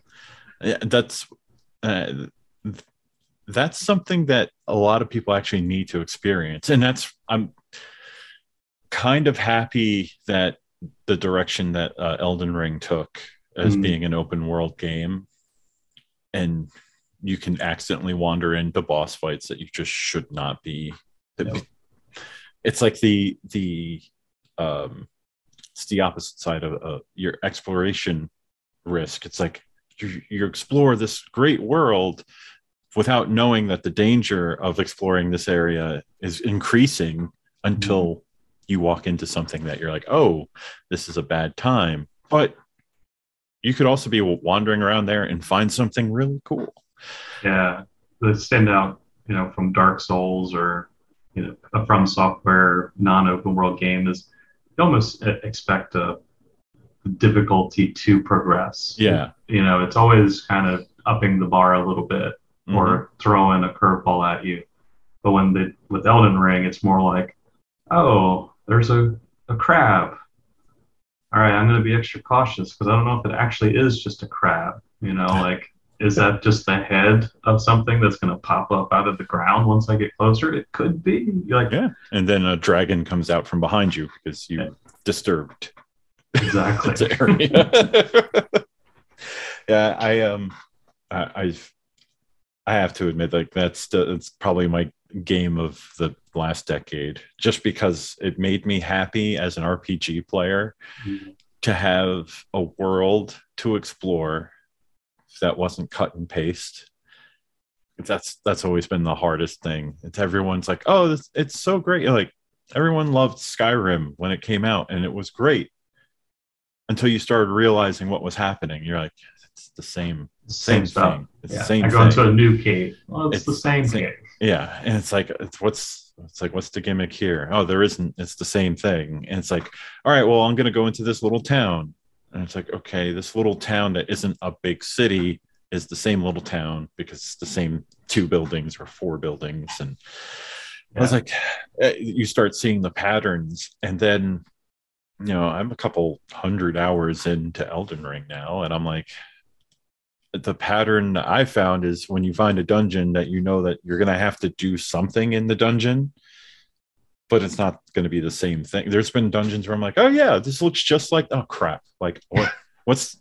yeah. That's uh, that's something that a lot of people actually need to experience, and that's I'm kind of happy that the direction that uh, Elden Ring took as Mm. being an open world game, and you can accidentally wander into boss fights that you just should not be. It's like the the um, it's the opposite side of uh, your exploration risk. It's like you, you explore this great world without knowing that the danger of exploring this area is increasing until you walk into something that you're like, oh, this is a bad time. But you could also be wandering around there and find something really cool. yeah, the standout, you know, from Dark Souls or you know, a From Software non-open world game is you almost e- expect a difficulty to progress. Yeah. you know, it's always kind of upping the bar a little bit. Mhm. or throwing a curveball at you. But when the with Elden Ring, it's more like, oh, there's a, a crab. All right, I'm going to be extra cautious because I don't know if it actually is just a crab. You know, like, is that just the head of something that's going to pop up out of the ground once I get closer? It could be. You're like, yeah. And then a dragon comes out from behind you because you Yeah. disturbed exactly. (laughs) (laughs) yeah, I um, I, I've I have to admit, like that's the, it's probably my game of the last decade, just because it made me happy as an RPG player Mhm. to have a world to explore that wasn't cut and paste. That's that's always been the hardest thing. It's everyone's like, oh, this, it's so great. Like everyone loved Skyrim when it came out, and it was great. until you started realizing what was happening. You're like, it's the same, Same, same, stuff. thing. It's Yeah. the same I go thing. into a new cave. Well, it's, It's the same same- cave. yeah, and it's like, it's what's it's like, what's the gimmick here? Oh, there isn't. It's the same thing. And it's like, all right, well, I'm gonna go into this little town, and it's like, okay, this little town that isn't a big city is the same little town because it's the same two buildings or four buildings, and I was like, eh, you start seeing the patterns, and then, you know, I'm a couple hundred hours into Elden Ring now, and I'm like, the pattern I found is when you find a dungeon that you know that you're going to have to do something in the dungeon, but it's not going to be the same thing. There's been dungeons where I'm like, oh yeah, this looks just like, oh crap, like what, (laughs) what's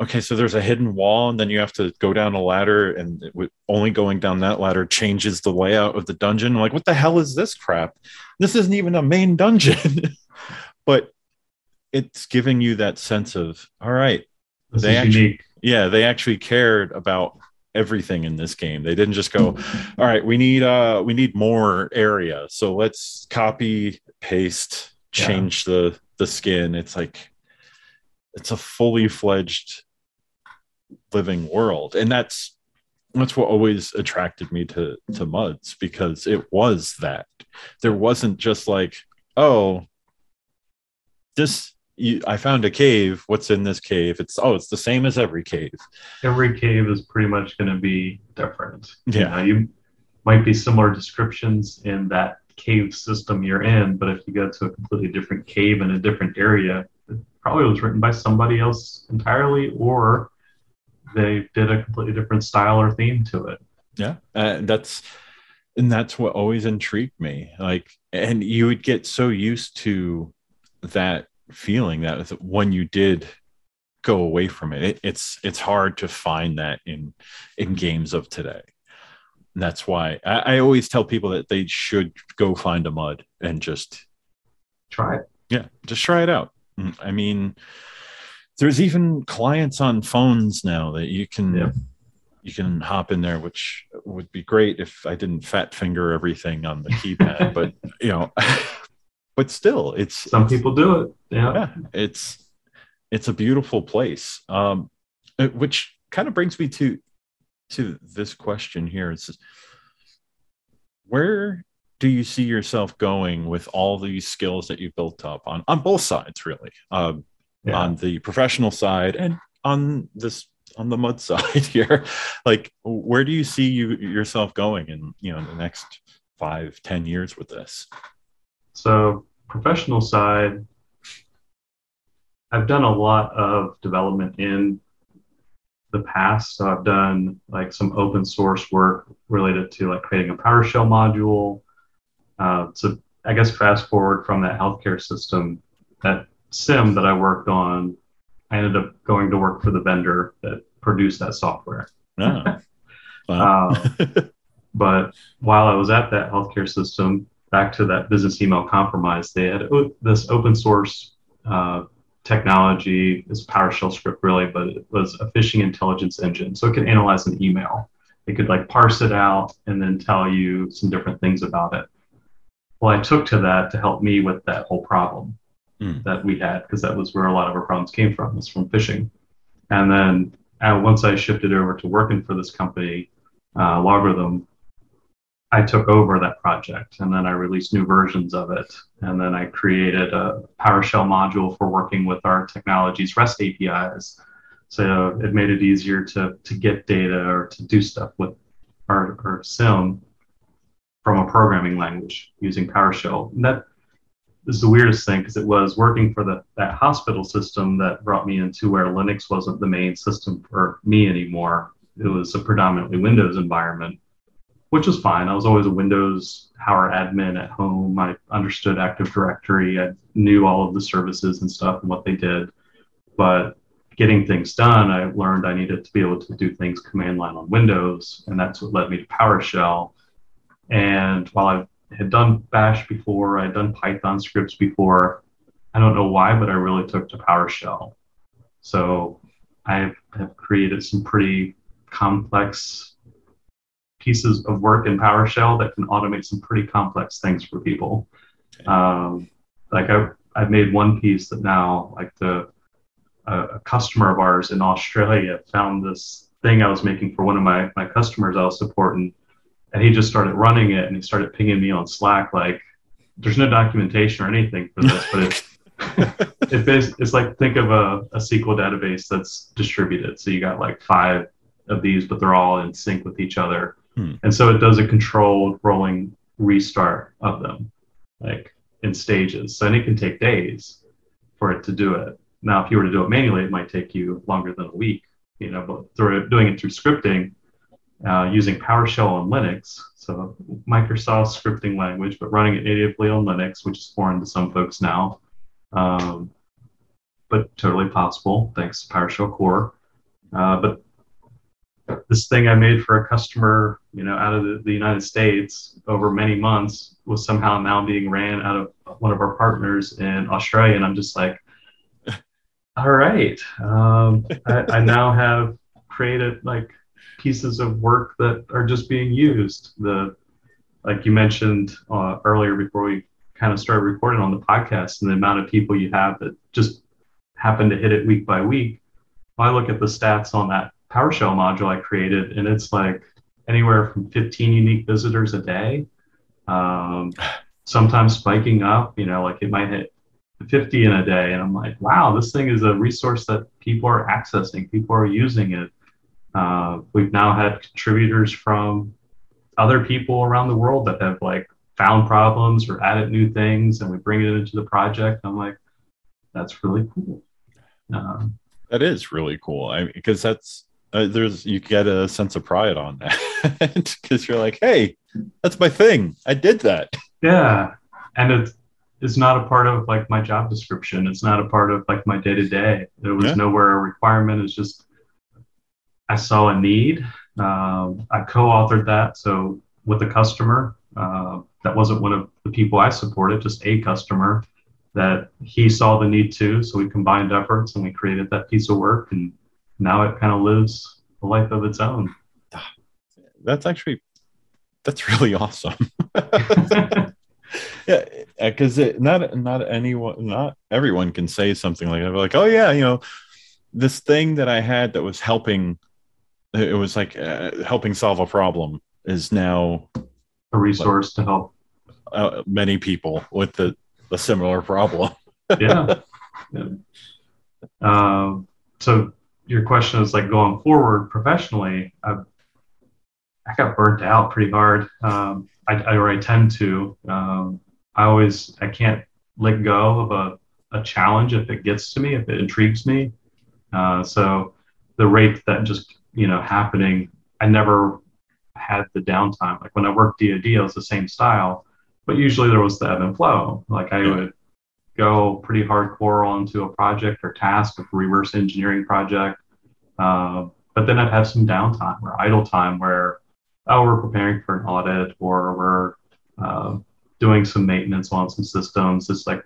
okay? So there's a hidden wall, and then you have to go down a ladder, and it only going down that ladder changes the layout of the dungeon. I'm like, what the hell is this crap? This isn't even a main dungeon, (laughs) but it's giving you that sense of all right This They is actually- unique. Yeah they actually cared about everything in this game. They didn't just go all right we need uh we need more area. So let's copy paste Yeah. change the the skin. It's like it's a fully fledged living world. And that's that's what always attracted me to to muds because it was that. There wasn't just like oh this you, i found a cave what's in this cave it's oh it's the same as every cave Every cave is pretty much going to be different. You Yeah. know, you might be similar descriptions in that cave system you're in, but if you go to a completely different cave in a different area, it probably was written by somebody else entirely, or they did a completely different style or theme to it. yeah uh, that's and that's what always intrigued me like and you would get so used to that feeling that when you did go away from it, it it's it's hard to find that in in games of today and that's why I, I always tell people that they should go find a mud and just Try it. yeah just try it out Mm, i mean there's even clients on phones now that you can Yeah. you can hop in there which would be great if i didn't fat finger everything on the keypad (laughs) but you know but still it's Some people do it. Yeah. yeah it's it's a beautiful place um uh, which kind of brings me to to this question here it's just, where do you see yourself going with all these skills that you built up on on both sides really um Yeah. on the professional side and on this on the mud (laughs) side here like where do you see you yourself going in you know the next five ten years with this So, professional side, I've done a lot of development in the past. So, I've done like some open source work related to like creating a PowerShell module. Uh, so, I guess fast forward from that healthcare system, that SIEM that I worked on, I ended up going to work for the vendor that produced that software. Ah. Wow. (laughs) Uh, but while I was at that healthcare system, back to that business email compromise, they had o- this open source uh, technology, this PowerShell script really, but it was a phishing intelligence engine. So it could analyze an email. It could like parse it out and then tell you some different things about it. Well, I took to that to help me with that whole problem Hmm. that we had because that was where a lot of our problems came from, was from phishing. And then uh, once I shifted over to working for this company, uh, LogRhythm, I took over that project and then I released new versions of it. And then I created a PowerShell module for working with our technology's REST APIs. So it made it easier to, to get data or to do stuff with our, our SIEM from a programming language using PowerShell. And that is the weirdest thing because it was working for the, that hospital system that brought me into where Linux wasn't the main system for me anymore. It was a predominantly Windows environment which was fine. I was always a Windows Power admin at home. I understood Active Directory. I knew all of the services and stuff and what they did. But getting things done, I learned I needed to be able to do things command line on Windows, and that's what led me to PowerShell. And while I had done Bash before, I'd done Python scripts before. I don't know why, but I really took to PowerShell. So I have created some pretty complex pieces of work in PowerShell that can automate some pretty complex things for people. Um, like I I've made one piece that now, like the a customer of ours in Australia found this thing I was making for one of my my customers I was supporting, and he just started running it and he started pinging me on Slack like, "There's no documentation or anything for this, but it's." it (laughs) it's like think of a, a SQL database that's distributed. So you got like five of these, but they're all in sync with each other. Hmm. And so it does a controlled rolling restart of them, like in stages. So and it can take days for it to do it. Now, if you were to do it manually, it might take you longer than a week, you know, but through doing it through scripting, uh, using PowerShell on Linux, so Microsoft scripting language, but running it natively on Linux, which is foreign to some folks now, um, but totally possible thanks to PowerShell core. Uh, but this thing I made for a customer, you know, out of the, the, United States over many months was somehow now being ran out of one of our partners in Australia. And I'm just like, (laughs) all right, um, I, I, now have created like pieces of work that are just being used. The like you mentioned uh, earlier before we kind of started recording on the podcast, and the amount of people you have that just happen to hit it week by week. I look at the stats on that PowerShell module I created, and it's like anywhere from 15 unique visitors a day. Um, sometimes spiking up, you know, like it might hit 50 in a day. And I'm like, wow, this thing is a resource that people are accessing, people are using it. Uh, we've now had contributors from other people around the world that have like found problems or added new things, and we bring it into the project. I'm like, that's really cool. Um, that is really cool. I because that's uh, there's you get a sense of pride on that (laughs) because you're like, hey, that's my thing. I did that. Yeah, and it's it's not a part of like my job description. It's not a part of like my day to day. There was yeah. nowhere a requirement. It's just I saw a need. Um, I co-authored that, so with a customer uh, that wasn't one of the people I supported, just a customer that he saw the need too. So we combined efforts and we created that piece of work, and now it kind of lives a life of its own. (sighs) That's actually that's really awesome. (laughs) yeah, because not not anyone, not everyone can say something like that. Like, oh yeah, you know, this thing that I had that was helping, it was like uh, helping solve a problem is now a resource like, to help uh, many people with the a similar problem. yeah. (laughs) yeah. Um, so your question is like going forward professionally. I, I got burnt out pretty hard. Um, I, I, or I tend to. Um, I always I can't let go of a, a challenge if it gets to me, if it intrigues me. Uh, so the rate that just you know happening, I never had the downtime. Like when I worked DoD, it was the same style, but usually there was the ebb and flow. Like I would go pretty hardcore onto a project or task, a reverse engineering project, uh, but then I'd have some downtime or idle time where oh we're preparing for an audit or we're uh, doing some maintenance on some systems. It's like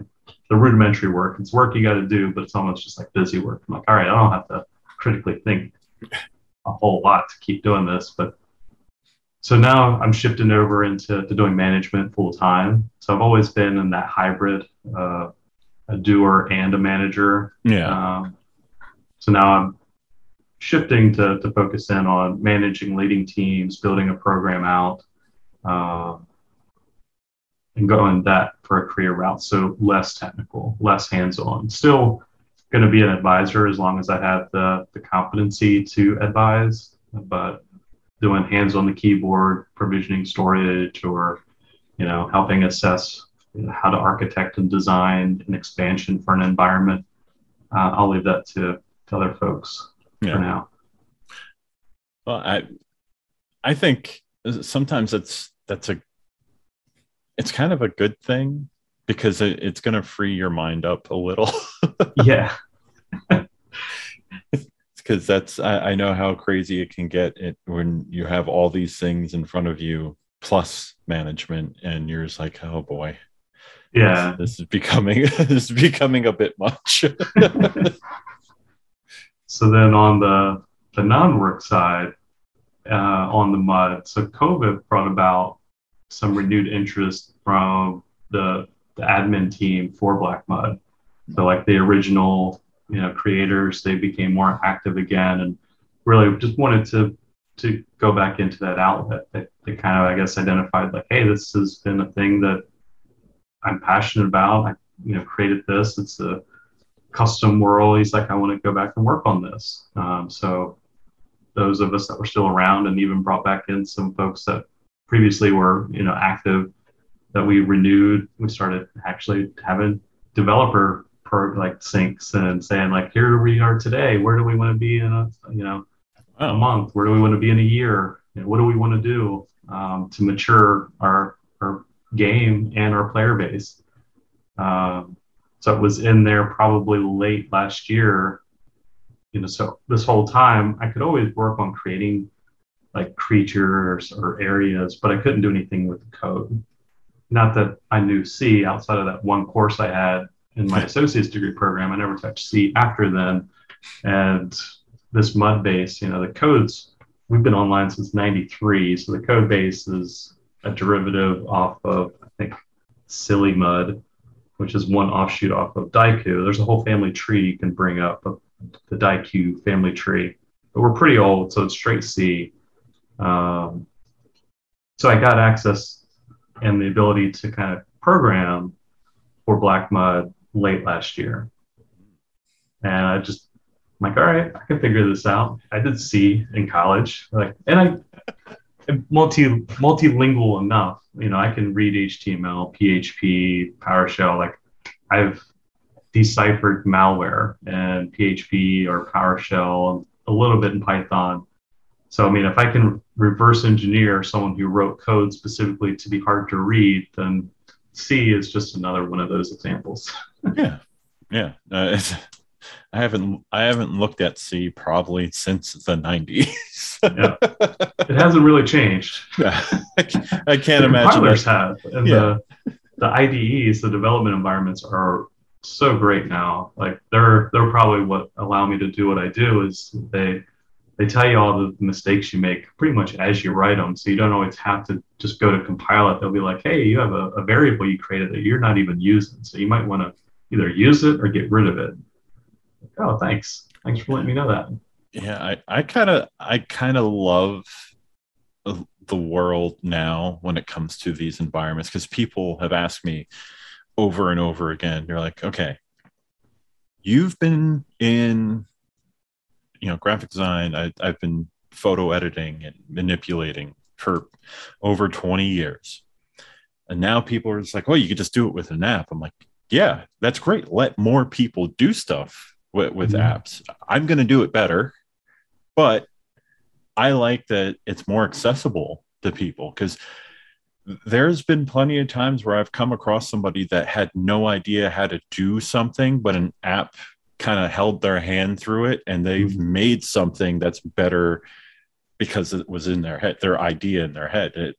the rudimentary work. It's work you got to do, but it's almost just like busy work. I'm like, all right, I don't have to critically think a whole lot to keep doing this, but so now I'm shifting over into to doing management full time. So I've always been in that hybrid, uh, a doer and a manager. Yeah. Um, so now I'm shifting to, to focus in on managing, leading teams, building a program out, uh, and going that for a career route. So less technical, less hands-on. Still going to be an advisor as long as I have the, the competency to advise, but doing hands on the keyboard, provisioning storage, or you know, helping assess you know, how to architect and design an expansion for an environment. Uh, I'll leave that to, to other folks yeah. for now. Well, I I think sometimes it's that's a it's kind of a good thing because it, it's going to free your mind up a little. (laughs) yeah. (laughs) because that's I, I, know how crazy it can get it when you have all these things in front of you plus management and you're just like oh boy yeah this, this is becoming (laughs) this is becoming a bit much (laughs) so then on the the non-work side uh, on the mud so covid brought about some renewed interest from the the admin team for BlackMud. So like the original, you know, creators, they became more active again and really just wanted to to go back into that outlet. They, they kind of, I guess, identified like, hey, this has been a thing that I'm passionate about. I, you know, created this. It's a custom world. He's like, I want to go back and work on this. Um, so those of us that were still around and even brought back in some folks that previously were, you know, active that we renewed. We started actually having developer per like syncs and saying like, here we are today. Where do we want to be in a, you know, a month? Where do we want to be in a year? You know, what do we want to do um, to mature our our game and our player base? Um, so it was in there probably late last year. You know, so this whole time I could always work on creating like creatures or areas, but I couldn't do anything with the code. Not that I knew C outside of that one course I had in my (laughs) associate's degree program. I never touched C after then. And this mud base, you know, the codes, we've been online since 93. So the code base is a derivative off of, I think, SillyMUD, which is one offshoot off of Diku. There's a whole family tree you can bring up, the Diku family tree. But we're pretty old, so it's straight C. Um, so I got access and the ability to kind of program for BlackMud late last year. And I just I'm like, all right, I can figure this out. I did C in college, like, and I multi multilingual enough. You know, I can read HTML, PHP, PowerShell. Like, I've deciphered malware and PHP or PowerShell, a little bit in Python. So, I mean, if I can reverse engineer someone who wrote code specifically to be hard to read, then C is just another one of those examples. (laughs) yeah, yeah. Uh, I haven't I haven't looked at C probably since the 90s. yeah. (laughs) It hasn't really changed. Yeah. I can't imagine. Compilers have. And yeah. the, the IDEs, the development environments are so great now. Like they're they're probably what allow me to do what I do is they they tell you all the mistakes you make pretty much as you write them. So you don't always have to just go to compile it. They'll be like, hey, you have a, a variable you created that you're not even using. So you might want to either use it or get rid of it oh, thanks. Thanks for letting me know that. Yeah, I, I kind of, I kind of love the world now when it comes to these environments because people have asked me over and over again. You're like, okay, you've been in, you know, graphic design. I, I've been photo editing and manipulating for over 20 years. And now people are just like, oh, you could just do it with an app. I'm like, yeah, that's great. Let more people do stuff with, with mm-hmm. apps. I'm going to do it better, but I like that it's more accessible to people because there's been plenty of times where I've come across somebody that had no idea how to do something, but an app kind of held their hand through it and they've mm-hmm. made something that's better because it was in their head, their idea in their head. It,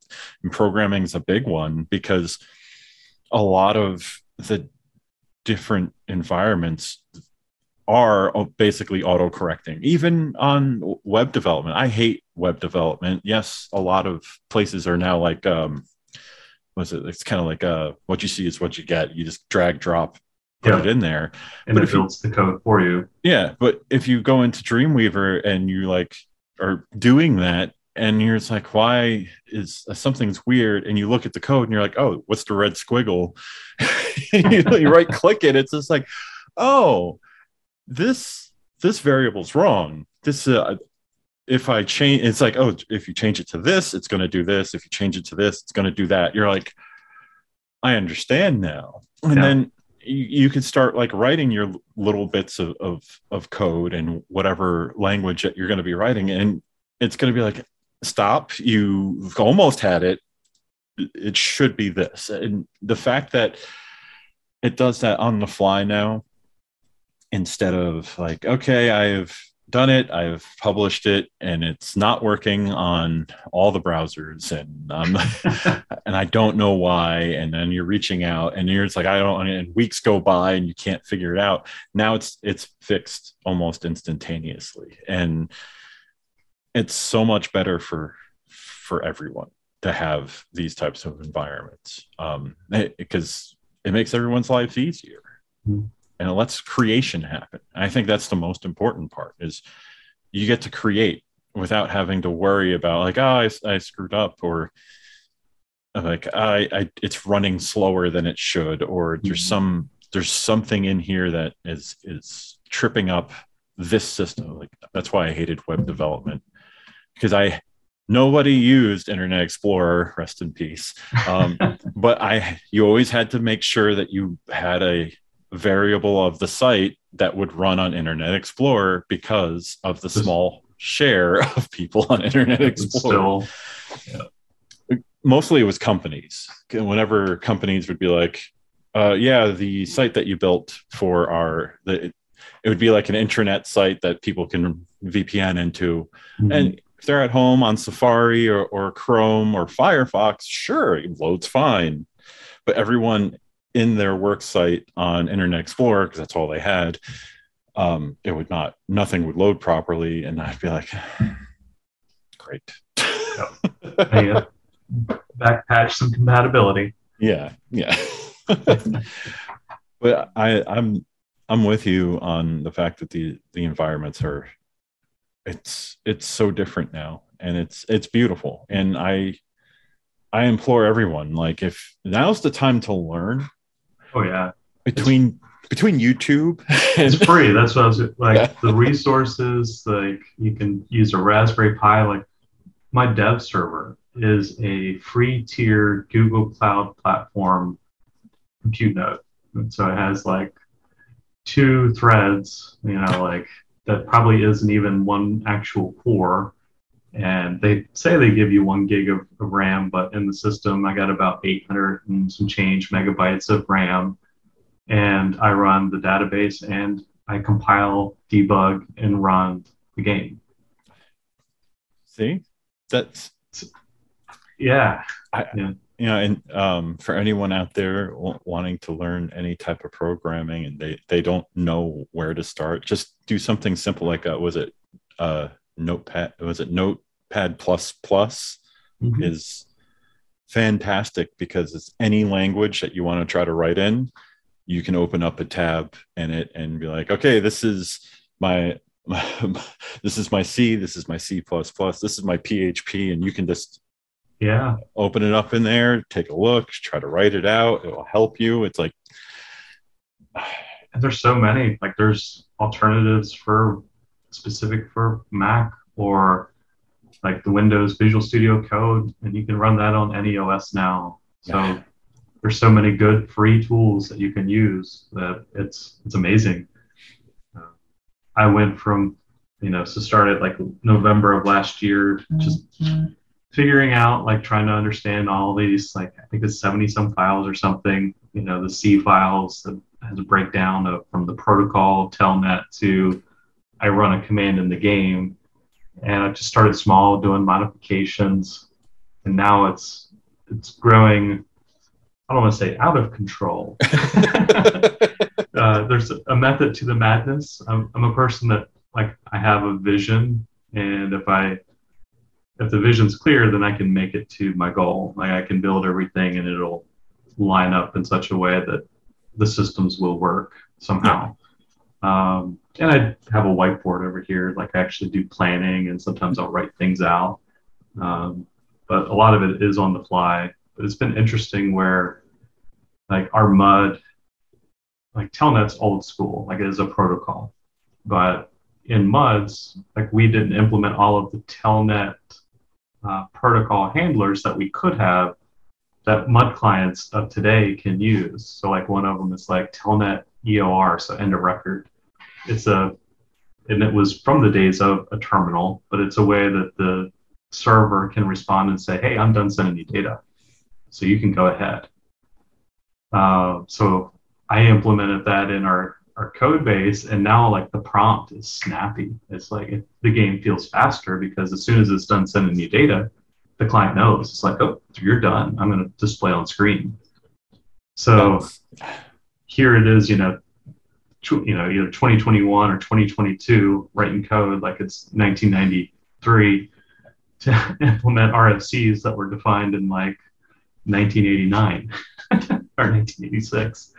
programming is a big one because a lot of the different environments are basically auto correcting, even on web development. I hate web development. Yes, a lot of places are now like, um, was it? It's kind of like uh, what you see is what you get. You just drag, drop, put yeah. it in there, and but it builds you, the code for you. Yeah, but if you go into Dreamweaver and you like are doing that, and you're just like, why is uh, something's weird? And you look at the code and you're like, oh, what's the red squiggle? (laughs) you, you right click it. It's just like, oh, this this variable's wrong. This uh, if I change, it's like, oh, if you change it to this, it's going to do this. If you change it to this, it's going to do that. You're like, I understand now. And yeah. then you, you can start like writing your little bits of, of, of code and whatever language that you're going to be writing. And it's going to be like, stop, you've almost had it. It should be this. And the fact that it does that on the fly now instead of like, okay, I've done it, I've published it, and it's not working on all the browsers, and um, (laughs) and I don't know why. And then you're reaching out, and you're it's like I don't, and weeks go by, and you can't figure it out. Now it's it's fixed almost instantaneously, and it's so much better for for everyone to have these types of environments um, because it makes everyone's lives easier Mhm. And it lets creation happen. I think that's the most important part is you get to create without having to worry about like, oh, I, I screwed up or like I, I it's running slower than it should or there's Mhm. some there's something in here that is is tripping up this system like that's why i hated web development because i nobody used internet explorer rest in peace um, (laughs) but i you always had to make sure that you had a variable of the site that would run on internet explorer because of the small share (laughs) of people on internet explorer still mostly it was companies. Whenever companies would be like, uh, "Yeah, the site that you built for our," the, it would be like an intranet site that people can VPN into, and if they're at home on Safari or, or Chrome or Firefox, sure, it loads fine. But everyone in their work site on Internet Explorer, because that's all they had, um, it would not, nothing would load properly, and I'd be like, (sighs) "Great." Hey, uh, back patch some compatibility. yeah yeah (laughs) but i i'm i'm with you on the fact that the the environments are it's it's so different now and it's it's beautiful and i i implore everyone like if now's the time to learn Oh yeah, between between youtube it's free. That's what I was like. Yeah. The resources, like you can use a Raspberry Pi. Like my dev server is a free tier Google Cloud platform compute node, and so it has like two threads. You know, like that probably isn't even one actual core. And they say they give you one gig of, of RAM, but in the system, I got about 800 and some change megabytes of RAM. And I run the database and I compile, debug, and run the game. see that's Yeah. you know and um, for anyone out there w- wanting to learn any type of programming and they they don't know where to start just do something simple like uh, was it uh notepad was it notepad plus plus Mhm. is fantastic because it's any language that you want to try to write in you can open up a tab in it and be like okay this is my (laughs) this is my c this is my c plus plus this is my php and you can just Yeah. open it up in there, take a look, try to write it out. It will help you. It's like, (sighs) And there's so many. Like there's alternatives for specific for Mac or like the Windows Visual Studio Code, and you can run that on any OS now. So Yeah. there's so many good free tools that you can use that it's it's amazing. Uh, I went from you know so started like November of last year just figuring out like trying to understand all these like I think it's 70 some files or something you know the C files that has a breakdown of from the protocol telnet to I run a command in the game and I just started small doing modifications and now it's it's growing I don't want to say out of control (laughs) (laughs) uh, there's a method to the madness I'm, I'm a person that like I have a vision and if I if the vision's clear, then I can make it to my goal. Like I can build everything and it'll line up in such a way that the systems will work somehow. Um, and I have a whiteboard over here. Like I actually do planning and sometimes I'll write things out. Um, but a lot of it is on the fly. But it's been interesting where like our mud, like Telnet's old school, like it is a protocol. But in MUDs, like we didn't implement all of the Telnet uh, protocol handlers that we could have that MUD clients of today can use. So like one of them is like Telnet EOR, so end of record. It's a, and it was from the days of a terminal, but it's a way that the server can respond and say, hey, I'm done sending you data. So you can go ahead. Uh, so I implemented that in our our code base and now like the prompt is snappy it's like it, the game feels faster because as soon as it's done sending you data the client knows it's like oh you're done i'm going to display on screen so here it is you know you know either 2021 or 2022 writing code like it's 1993 to (laughs) implement rfcs that were defined in like 1989 (laughs) or 1986.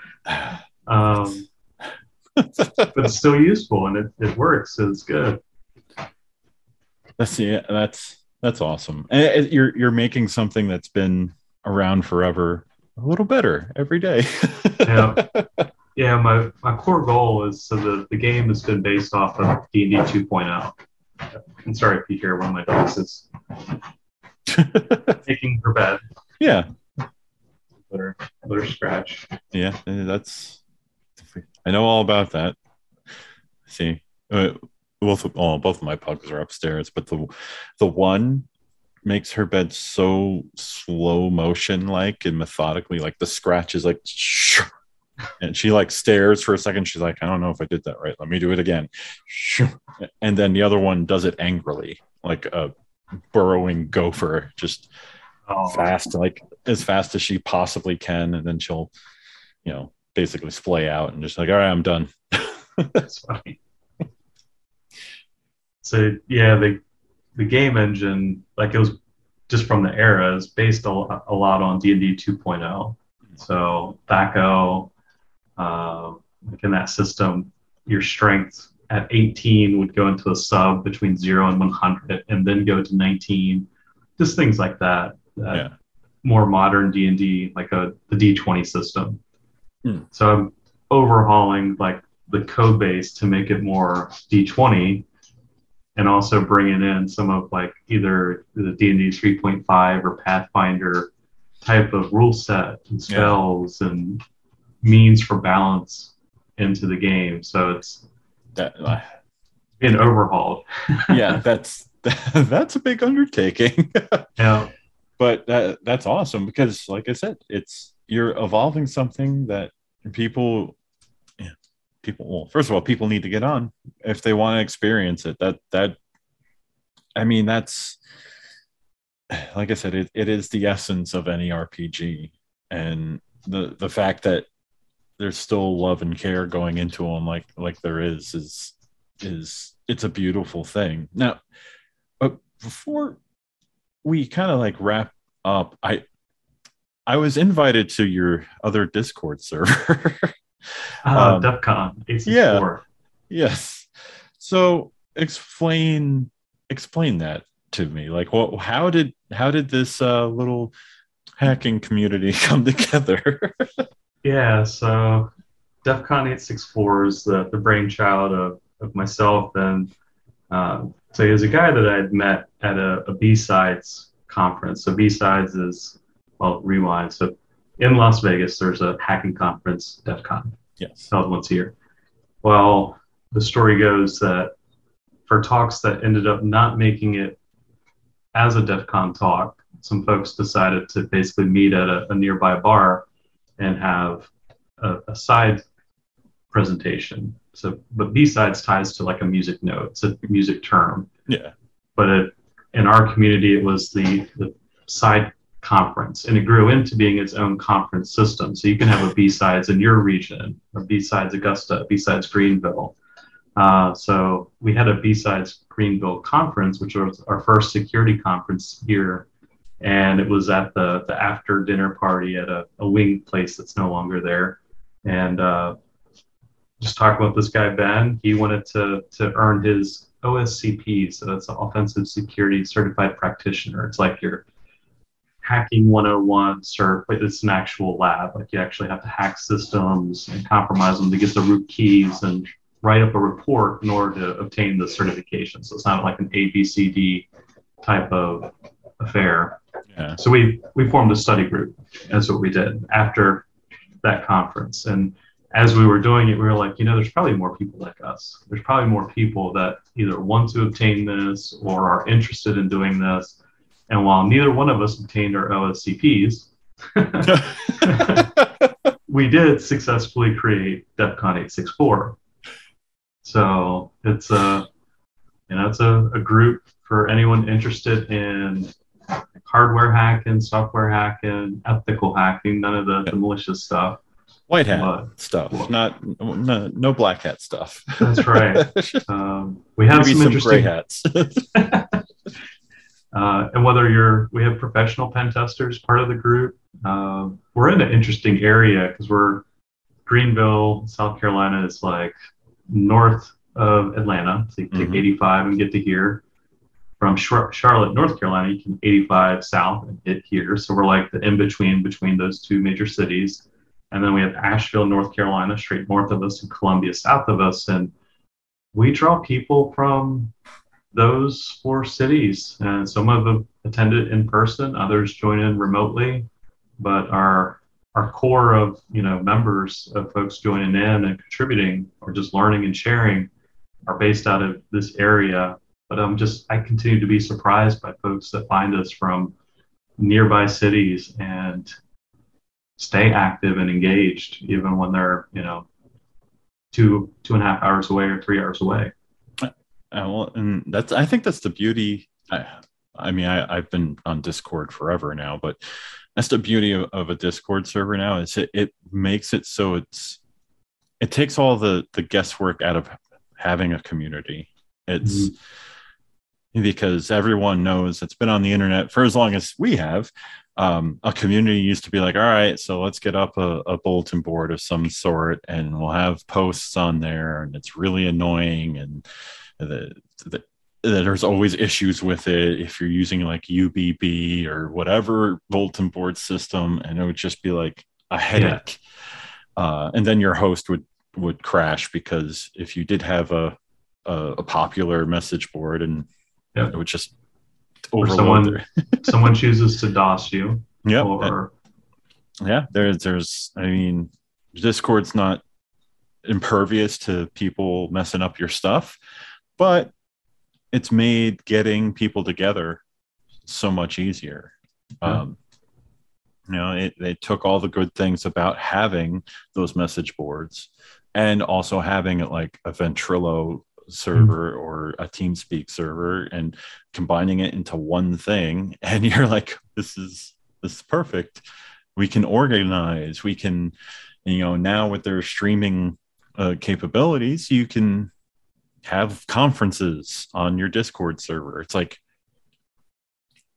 Um, (laughs) but it's still useful and it, it works. So it's good. That's yeah, that's that's awesome. And it- you're you're making something that's been around forever a little better every day. Yeah. Yeah, my, my core goal is so the, the game has been based off of D&D 2.0. I'm sorry if you hear one of my dogs is (laughs) making her bed. yeah, Let her, let her scratch. yeah, uh, that's. I know all about that. See, uh, both of, oh, both of my pugs are upstairs, but the the one makes her bed so slow motion like and methodically, like the scratch is like, (laughs) and she like stares for a second. She's like, I don't know if I did that right. Let me do it again. (laughs) And then the other one does it angrily, like a burrowing gopher, just Oh, fast, like as fast as she possibly can, and then she'll, you know, basically splay out and just like, all right, I'm done. (laughs) That's funny. So yeah, the the game engine, like it was just from the era, is based a, a lot on D and D 2.0. So THAC0, uh, like in that system, your strength at 18 would go into a sub between zero and 100, and then go to 19. Just things like that. that Yeah. More modern D and D, like a the D20 system. Hmm. So I'm overhauling like the code base to make it more D20 and also bringing in some of like either the D&D 3.5 or Pathfinder type of rule set and Yeah. spells and means for balance into the game. So it's That, uh, been overhauled. (laughs) yeah, that's (laughs) that's a big undertaking. (laughs) Yeah. but that that's awesome because like i said it's you're evolving something that people yeah, people well first of all people need to get on if they want to experience it that that i mean that's like i said it, it is the essence of any rpg and the the fact that there's still love and care going into them like like there is is is it's a beautiful thing. Now but before we kind of like wrap up i i was invited to your other discord server. (laughs) Uh, Um, DEFCON 864. yes. So explain explain that to me. Like what how did how did this uh little hacking community (laughs) come together (laughs) Yeah, so DEFCON 864 is the, the brainchild of, of myself. And uh, so he was a guy that I had met at a, a B-Sides conference. So B-Sides is, well, rewind. So in Las Vegas, there's a hacking conference, DEFCON, yes held once a year. Well, the story goes that for talks that ended up not making it as a DEF CON talk, some folks decided to basically meet at a, a nearby bar and have a, a side presentation. So, but B sides ties to like a music note, it's a music term. yeah But it, in our community, it was the, the side conference, and it grew into being its own conference system. So you can have a B sides in your region, a B sides Augusta, B sides Greenville. Uh, so we had a B sides Greenville conference, which was our first security conference here, and it was at the the after dinner party at a, a wing place that's no longer there, and uh, just talking with this guy Ben, he wanted to to earn his OSCP, so that's an Offensive Security Certified Practitioner. It's like your hacking 101 cert, but it's an actual lab. Like you actually have to hack systems and compromise them to get the root keys and write up a report in order to obtain the certification. So it's not like an ABCD type of affair. Yeah So we we formed a study group. That's what we did after that conference. And as we were doing it, we were like, you know, there's probably more people like us. There's probably more people that either want to obtain this or are interested in doing this. And while neither one of us obtained our OSCPs, (laughs) we did successfully create DEFCON 864. So it's a, you know, it's a, a group for anyone interested in hardware hacking, software hacking, ethical hacking, none of the, the malicious stuff. white hat But stuff not no, no black hat stuff that's right. (laughs) Um, we have maybe some some gray hats (laughs) (laughs) Uh, and whether you're, we have professional pen testers part of the group. Uh, we're in an interesting area because we're Greenville, South Carolina is like north of Atlanta. So you take Mhm. 85 and get to here. From Charlotte, North Carolina, you can 85 south and hit here. So we're like the in between between those two major cities. And then we have Asheville, North Carolina, straight north of us, and Columbia, south of us. And we draw people from those four cities. And some of them attended in person, others join in remotely. But our our core of you know members of folks joining in and contributing or just learning and sharing are based out of this area. But I'm just I continue to be surprised by folks that find us from nearby cities and stay active and engaged even when they're you know two two and a half hours away or three hours away. Uh, well, and that's I think that's the beauty. I, I mean, I, I've been on Discord forever now, but that's the beauty of, of a Discord server now. Is it, it makes it so it's it takes all the the guesswork out of having a community. It's because everyone knows it's been on the internet for as long as we have. Um, a community used to be like, all right, so let's get up a, a bulletin board of some sort, and we'll have posts on there, and it's really annoying, and the, the there's always issues with it if you're using like UBB or whatever bulletin board system, and it would just be like a headache. Uh, and then your host would would crash because if you did have a a, a popular message board and Yeah. it would just Or someone (laughs) someone chooses to DOS you Yep. or yeah there's there's i mean discord's not impervious to people messing up your stuff but it's made getting people together so much easier Yeah. um you know it, they took all the good things about having those message boards and also having it like a ventrilo server or a teamspeak server and combining it into one thing (laughs) and you're like this is this is perfect. We can organize. We can you know now with their streaming uh, capabilities you can have conferences on your discord server. It's like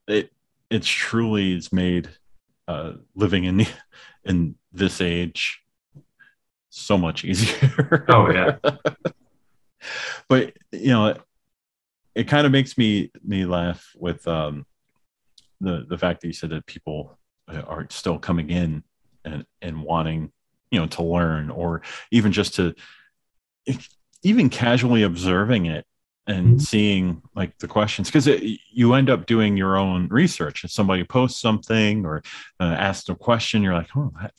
it it's truly is made uh, living in the, (laughs) in this age so much easier. Oh, yeah. (laughs) but you know it, it kind of makes me me laugh with um the the fact that you said that people are still coming in and and wanting you know to learn or even just to even casually observing it and Mhm. seeing like the questions because you end up doing your own research if somebody posts something or uh, asks a question you're like oh I,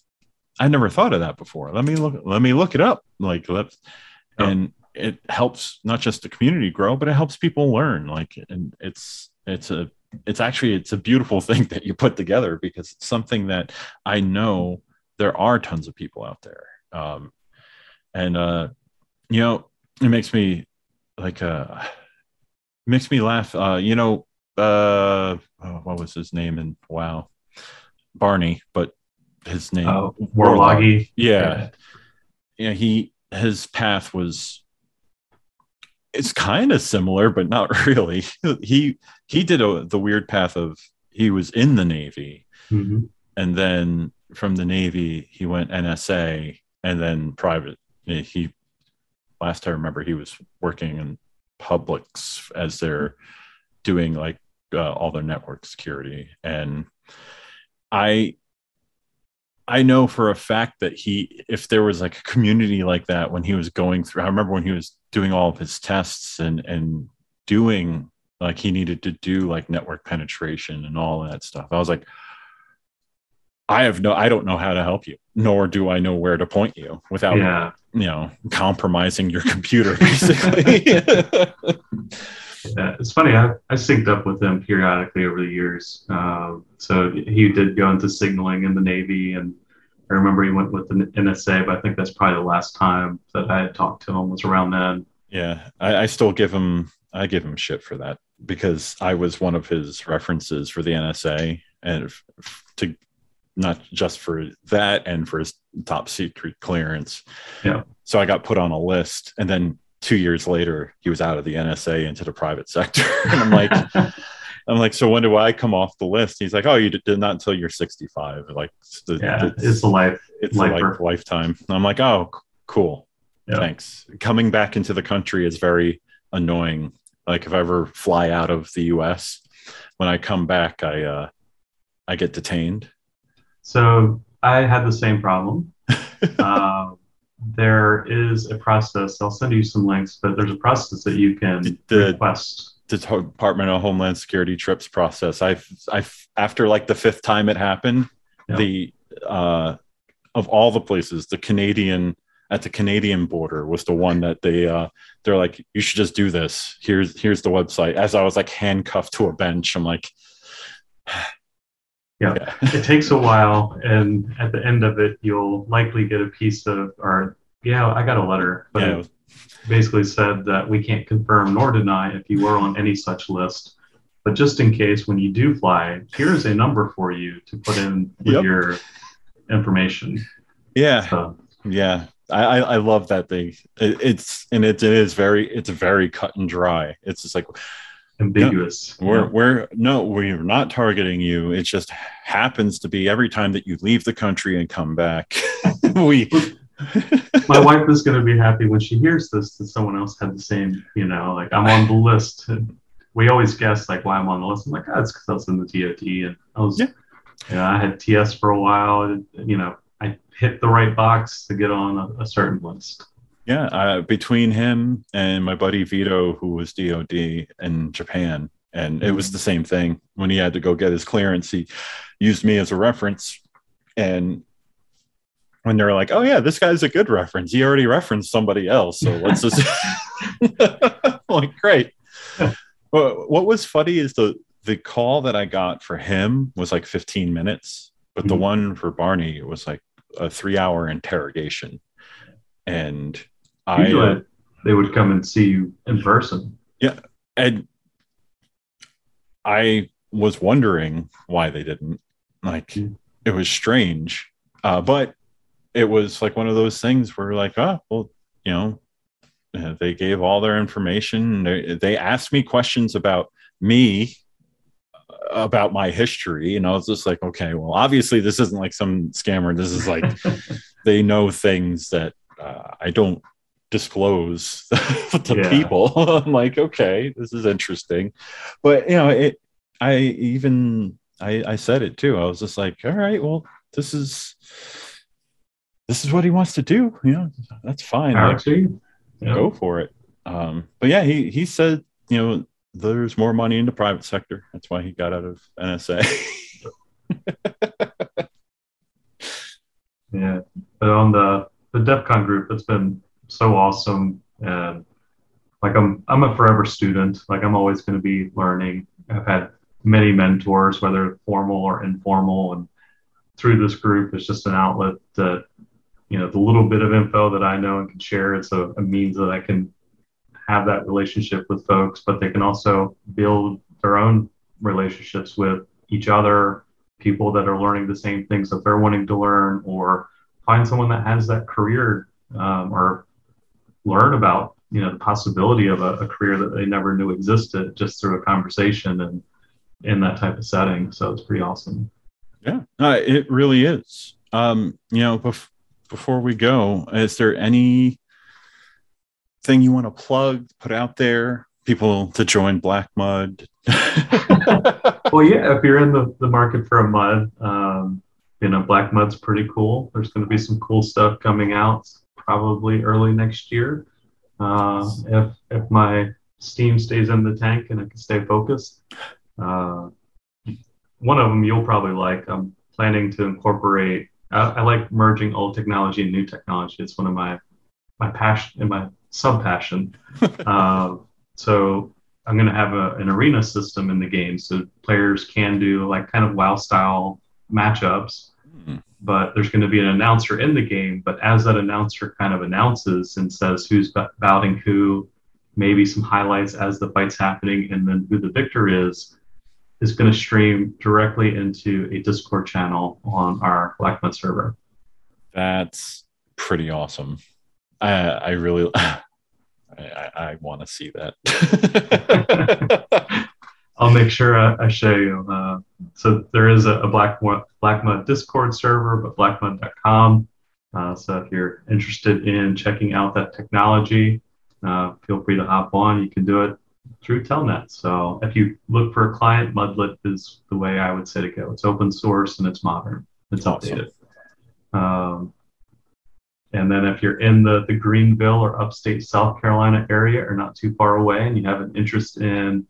I never thought of that before let me look let me look it up like let Oh. and it helps not just the community grow but it helps people learn. Like and it's it's a it's actually it's a beautiful (laughs) thing that you put together because it's something that i know there are tons of people out there. Um and uh you know it makes me like uh makes me laugh. Uh you know uh oh, what was his name? And wow barney but his name uh, Warlogi. yeah. Yeah he his path was it's kind of similar but not (laughs) really. He he did a, the weird path of he was in the navy Mhm. and then from the navy he went nsa and then private. He last i remember he was working in publix as they're doing like uh, all their network security. And i I know for a fact that he, if there was like a community like that when he was going through, I remember when he was doing all of his tests and and doing like he needed to do like network penetration and all that stuff. I was like, I have no, I don't know how to help you, nor do I know where to point you without Yeah. you know compromising your computer basically. (laughs) (laughs) Yeah, it's funny. I, I synced up with him periodically over the years. Um, so he did go into signaling in the Navy, and I remember he went with the NSA. But I think that's probably the last time that I had talked to him was around then. Yeah, I, I still give him I give him shit for that because I was one of his references for the NSA and f- to not just for that and for his top secret clearance. Yeah. So I got put on a list and then 2 years later he was out of the NSA into the private sector (laughs) and I'm like (laughs) I'm like, so when do I come off the list? He's like, oh, you did not until you're 65. Like, the, yeah, it's, it's, a life. It's a life, lifetime. I'm like, oh, cool. Yeah. Thanks. Coming back into the country is very annoying. Like if I ever fly out of the U.S., when I come back, I uh, I get detained. So I had the same problem. uh, (laughs) there is a process. I'll send you some links, but there's a process that you can the, request. Department of Homeland Security trips process. I've I've after like the fifth time it happened, the uh, of all the places, the Canadian at the Canadian border was the one that they uh, they're like, you should just do this. Here's here's the website. As I was like handcuffed to a bench, I'm like, yeah, yeah. (laughs) it takes a while, and at the end of it, you'll likely get a piece of or yeah, I got a letter, but yeah, it basically said that we can't confirm nor deny if you were on any such list. But just in case, when you do fly, here's a number for you to put in with yep. your information. Yeah. So, yeah. I, I love that thing. It, it's and it, it is very it's very cut and dry. It's just like ambiguous. No, we're yeah. we're no, we're not targeting you. It just happens to be every time that you leave the country and come back. (laughs) we (laughs) my wife is going to be happy when she hears this that someone else had the same. You know, like I'm on the list. We always guess like why I'm on the list. I'm like, oh, it's because I was in the DoD and I was. Yeah. I had TS for a while. And, you know, I hit the right box to get on a, a certain list. Yeah, uh, between him and my buddy Vito, who was DOD in Japan, and it was mm-hmm. the same thing when he had to go get his clearance. He used me as a reference, and when they're like, "Oh yeah, this guy's a good reference. He already referenced somebody else, so let's just." (laughs) like, great. Well, what was funny is the the call that I got for him was like 15 minutes, but mm-hmm. the one for Barney was like a three hour interrogation. And I, uh, they would come and see you in person. Yeah. And I was wondering why they didn't. Like, mm-hmm. it was strange. Uh, but it was like one of those things where, like, oh, well, you know, uh, they gave all their information. They, they asked me questions about me about my history and i was just like okay well obviously this isn't like some scammer this is like (laughs) they know things that uh, i don't disclose (laughs) to yeah. people (laughs) i'm like okay this is interesting but you know it i even i i said it too i was just like all right well this is this is what he wants to do you know that's fine like, yeah. go for it um but yeah he he said you know there's more money in the private sector. That's why he got out of NSA. (laughs) yeah, but on the the DEF CON group, it's been so awesome, and like I'm I'm a forever student. Like I'm always going to be learning. I've had many mentors, whether formal or informal, and through this group, it's just an outlet that you know the little bit of info that I know and can share. It's a, a means that I can have that relationship with folks, but they can also build their own relationships with each other, people that are learning the same things that they're wanting to learn, or find someone that has that career um, or learn about you know the possibility of a, a, career that they never knew existed just through a conversation and in that type of setting. So it's pretty awesome. Yeah, uh, it really is. Um, you know, bef- before we go, is there any thing you want to plug, put out there, people to join BlackMud? (laughs) well, yeah, if you're in the, the market for a mud, um, you know, BlackMud's pretty cool. There's going to be some cool stuff coming out probably early next year. Uh, if if my steam stays in the tank and I can stay focused. Uh, one of them you'll probably like. I'm planning to incorporate. I, I, like merging old technology and new technology. It's one of my my passion and my sub passion. (laughs) uh, so I'm going to have a, an arena system in the game, so players can do like kind of WoW style matchups. Mm-hmm. But there's going to be an announcer in the game. But as that announcer kind of announces and says who's bouting who, maybe some highlights as the fight's happening, and then who the victor is, is going to stream directly into a Discord channel on our BlackMud server. That's pretty awesome. I, I really, (laughs) I, I want to see that. (laughs) I'll make sure I, I show you. Uh, so there is a, a Black BlackMud Discord server, but blackmud.com. Uh, so if you're interested in checking out that technology, uh, feel free to hop on. You can do it through Telnet. So if you look for a client, Mudlet is the way I would say to go. It's open source and it's modern. It's awesome. updated. Um, and then if you're in the, the Greenville or upstate South Carolina area or not too far away and you have an interest in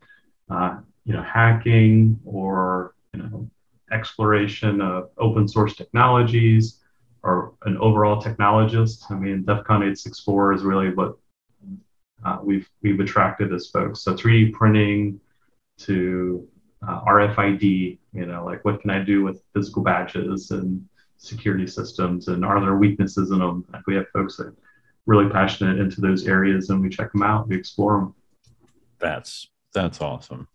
uh, you know hacking or you know exploration of open source technologies or an overall technologist, I mean DEF CON 864 is really what uh, we've we've attracted as folks. So 3D printing to uh, RFID, you know, like what can I do with physical badges and security systems and are there weaknesses in them? Like we have folks that really passionate into those areas and we check them out, we explore them. That's that's awesome.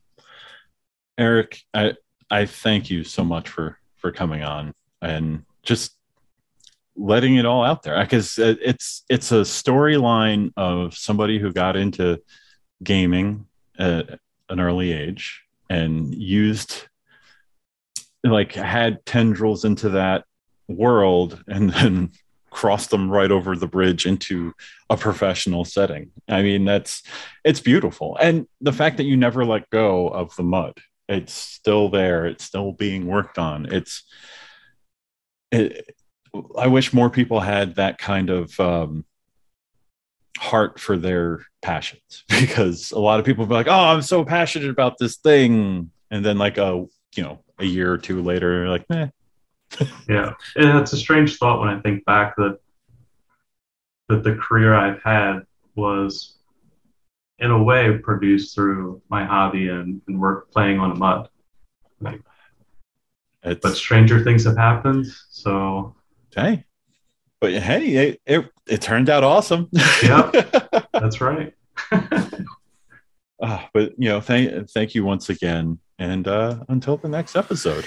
Eric, I I thank you so much for for coming on and just letting it all out there because uh, it's it's a storyline of somebody who got into gaming at an early age and used like had tendrils into that world and then (laughs) crossed them right over the bridge into a professional setting. I mean, that's it's beautiful. And the fact that you never let go of the mud, it's still there, it's still being worked on. It's it, I wish more people had that kind of um, heart for their passions (laughs) because a lot of people be like, "Oh, I'm so passionate about this thing," and then like a you know a year or two later, like, eh, (laughs) yeah, and it's a strange thought when I think back that that the career I've had was in a way produced through my hobby and, and work playing on a mud. Like, but stranger things have happened. So hey, but hey, it it, it turned out awesome. yeah, (laughs) that's right. uh, (laughs) but you know, thank thank you once again, and uh, until the next episode.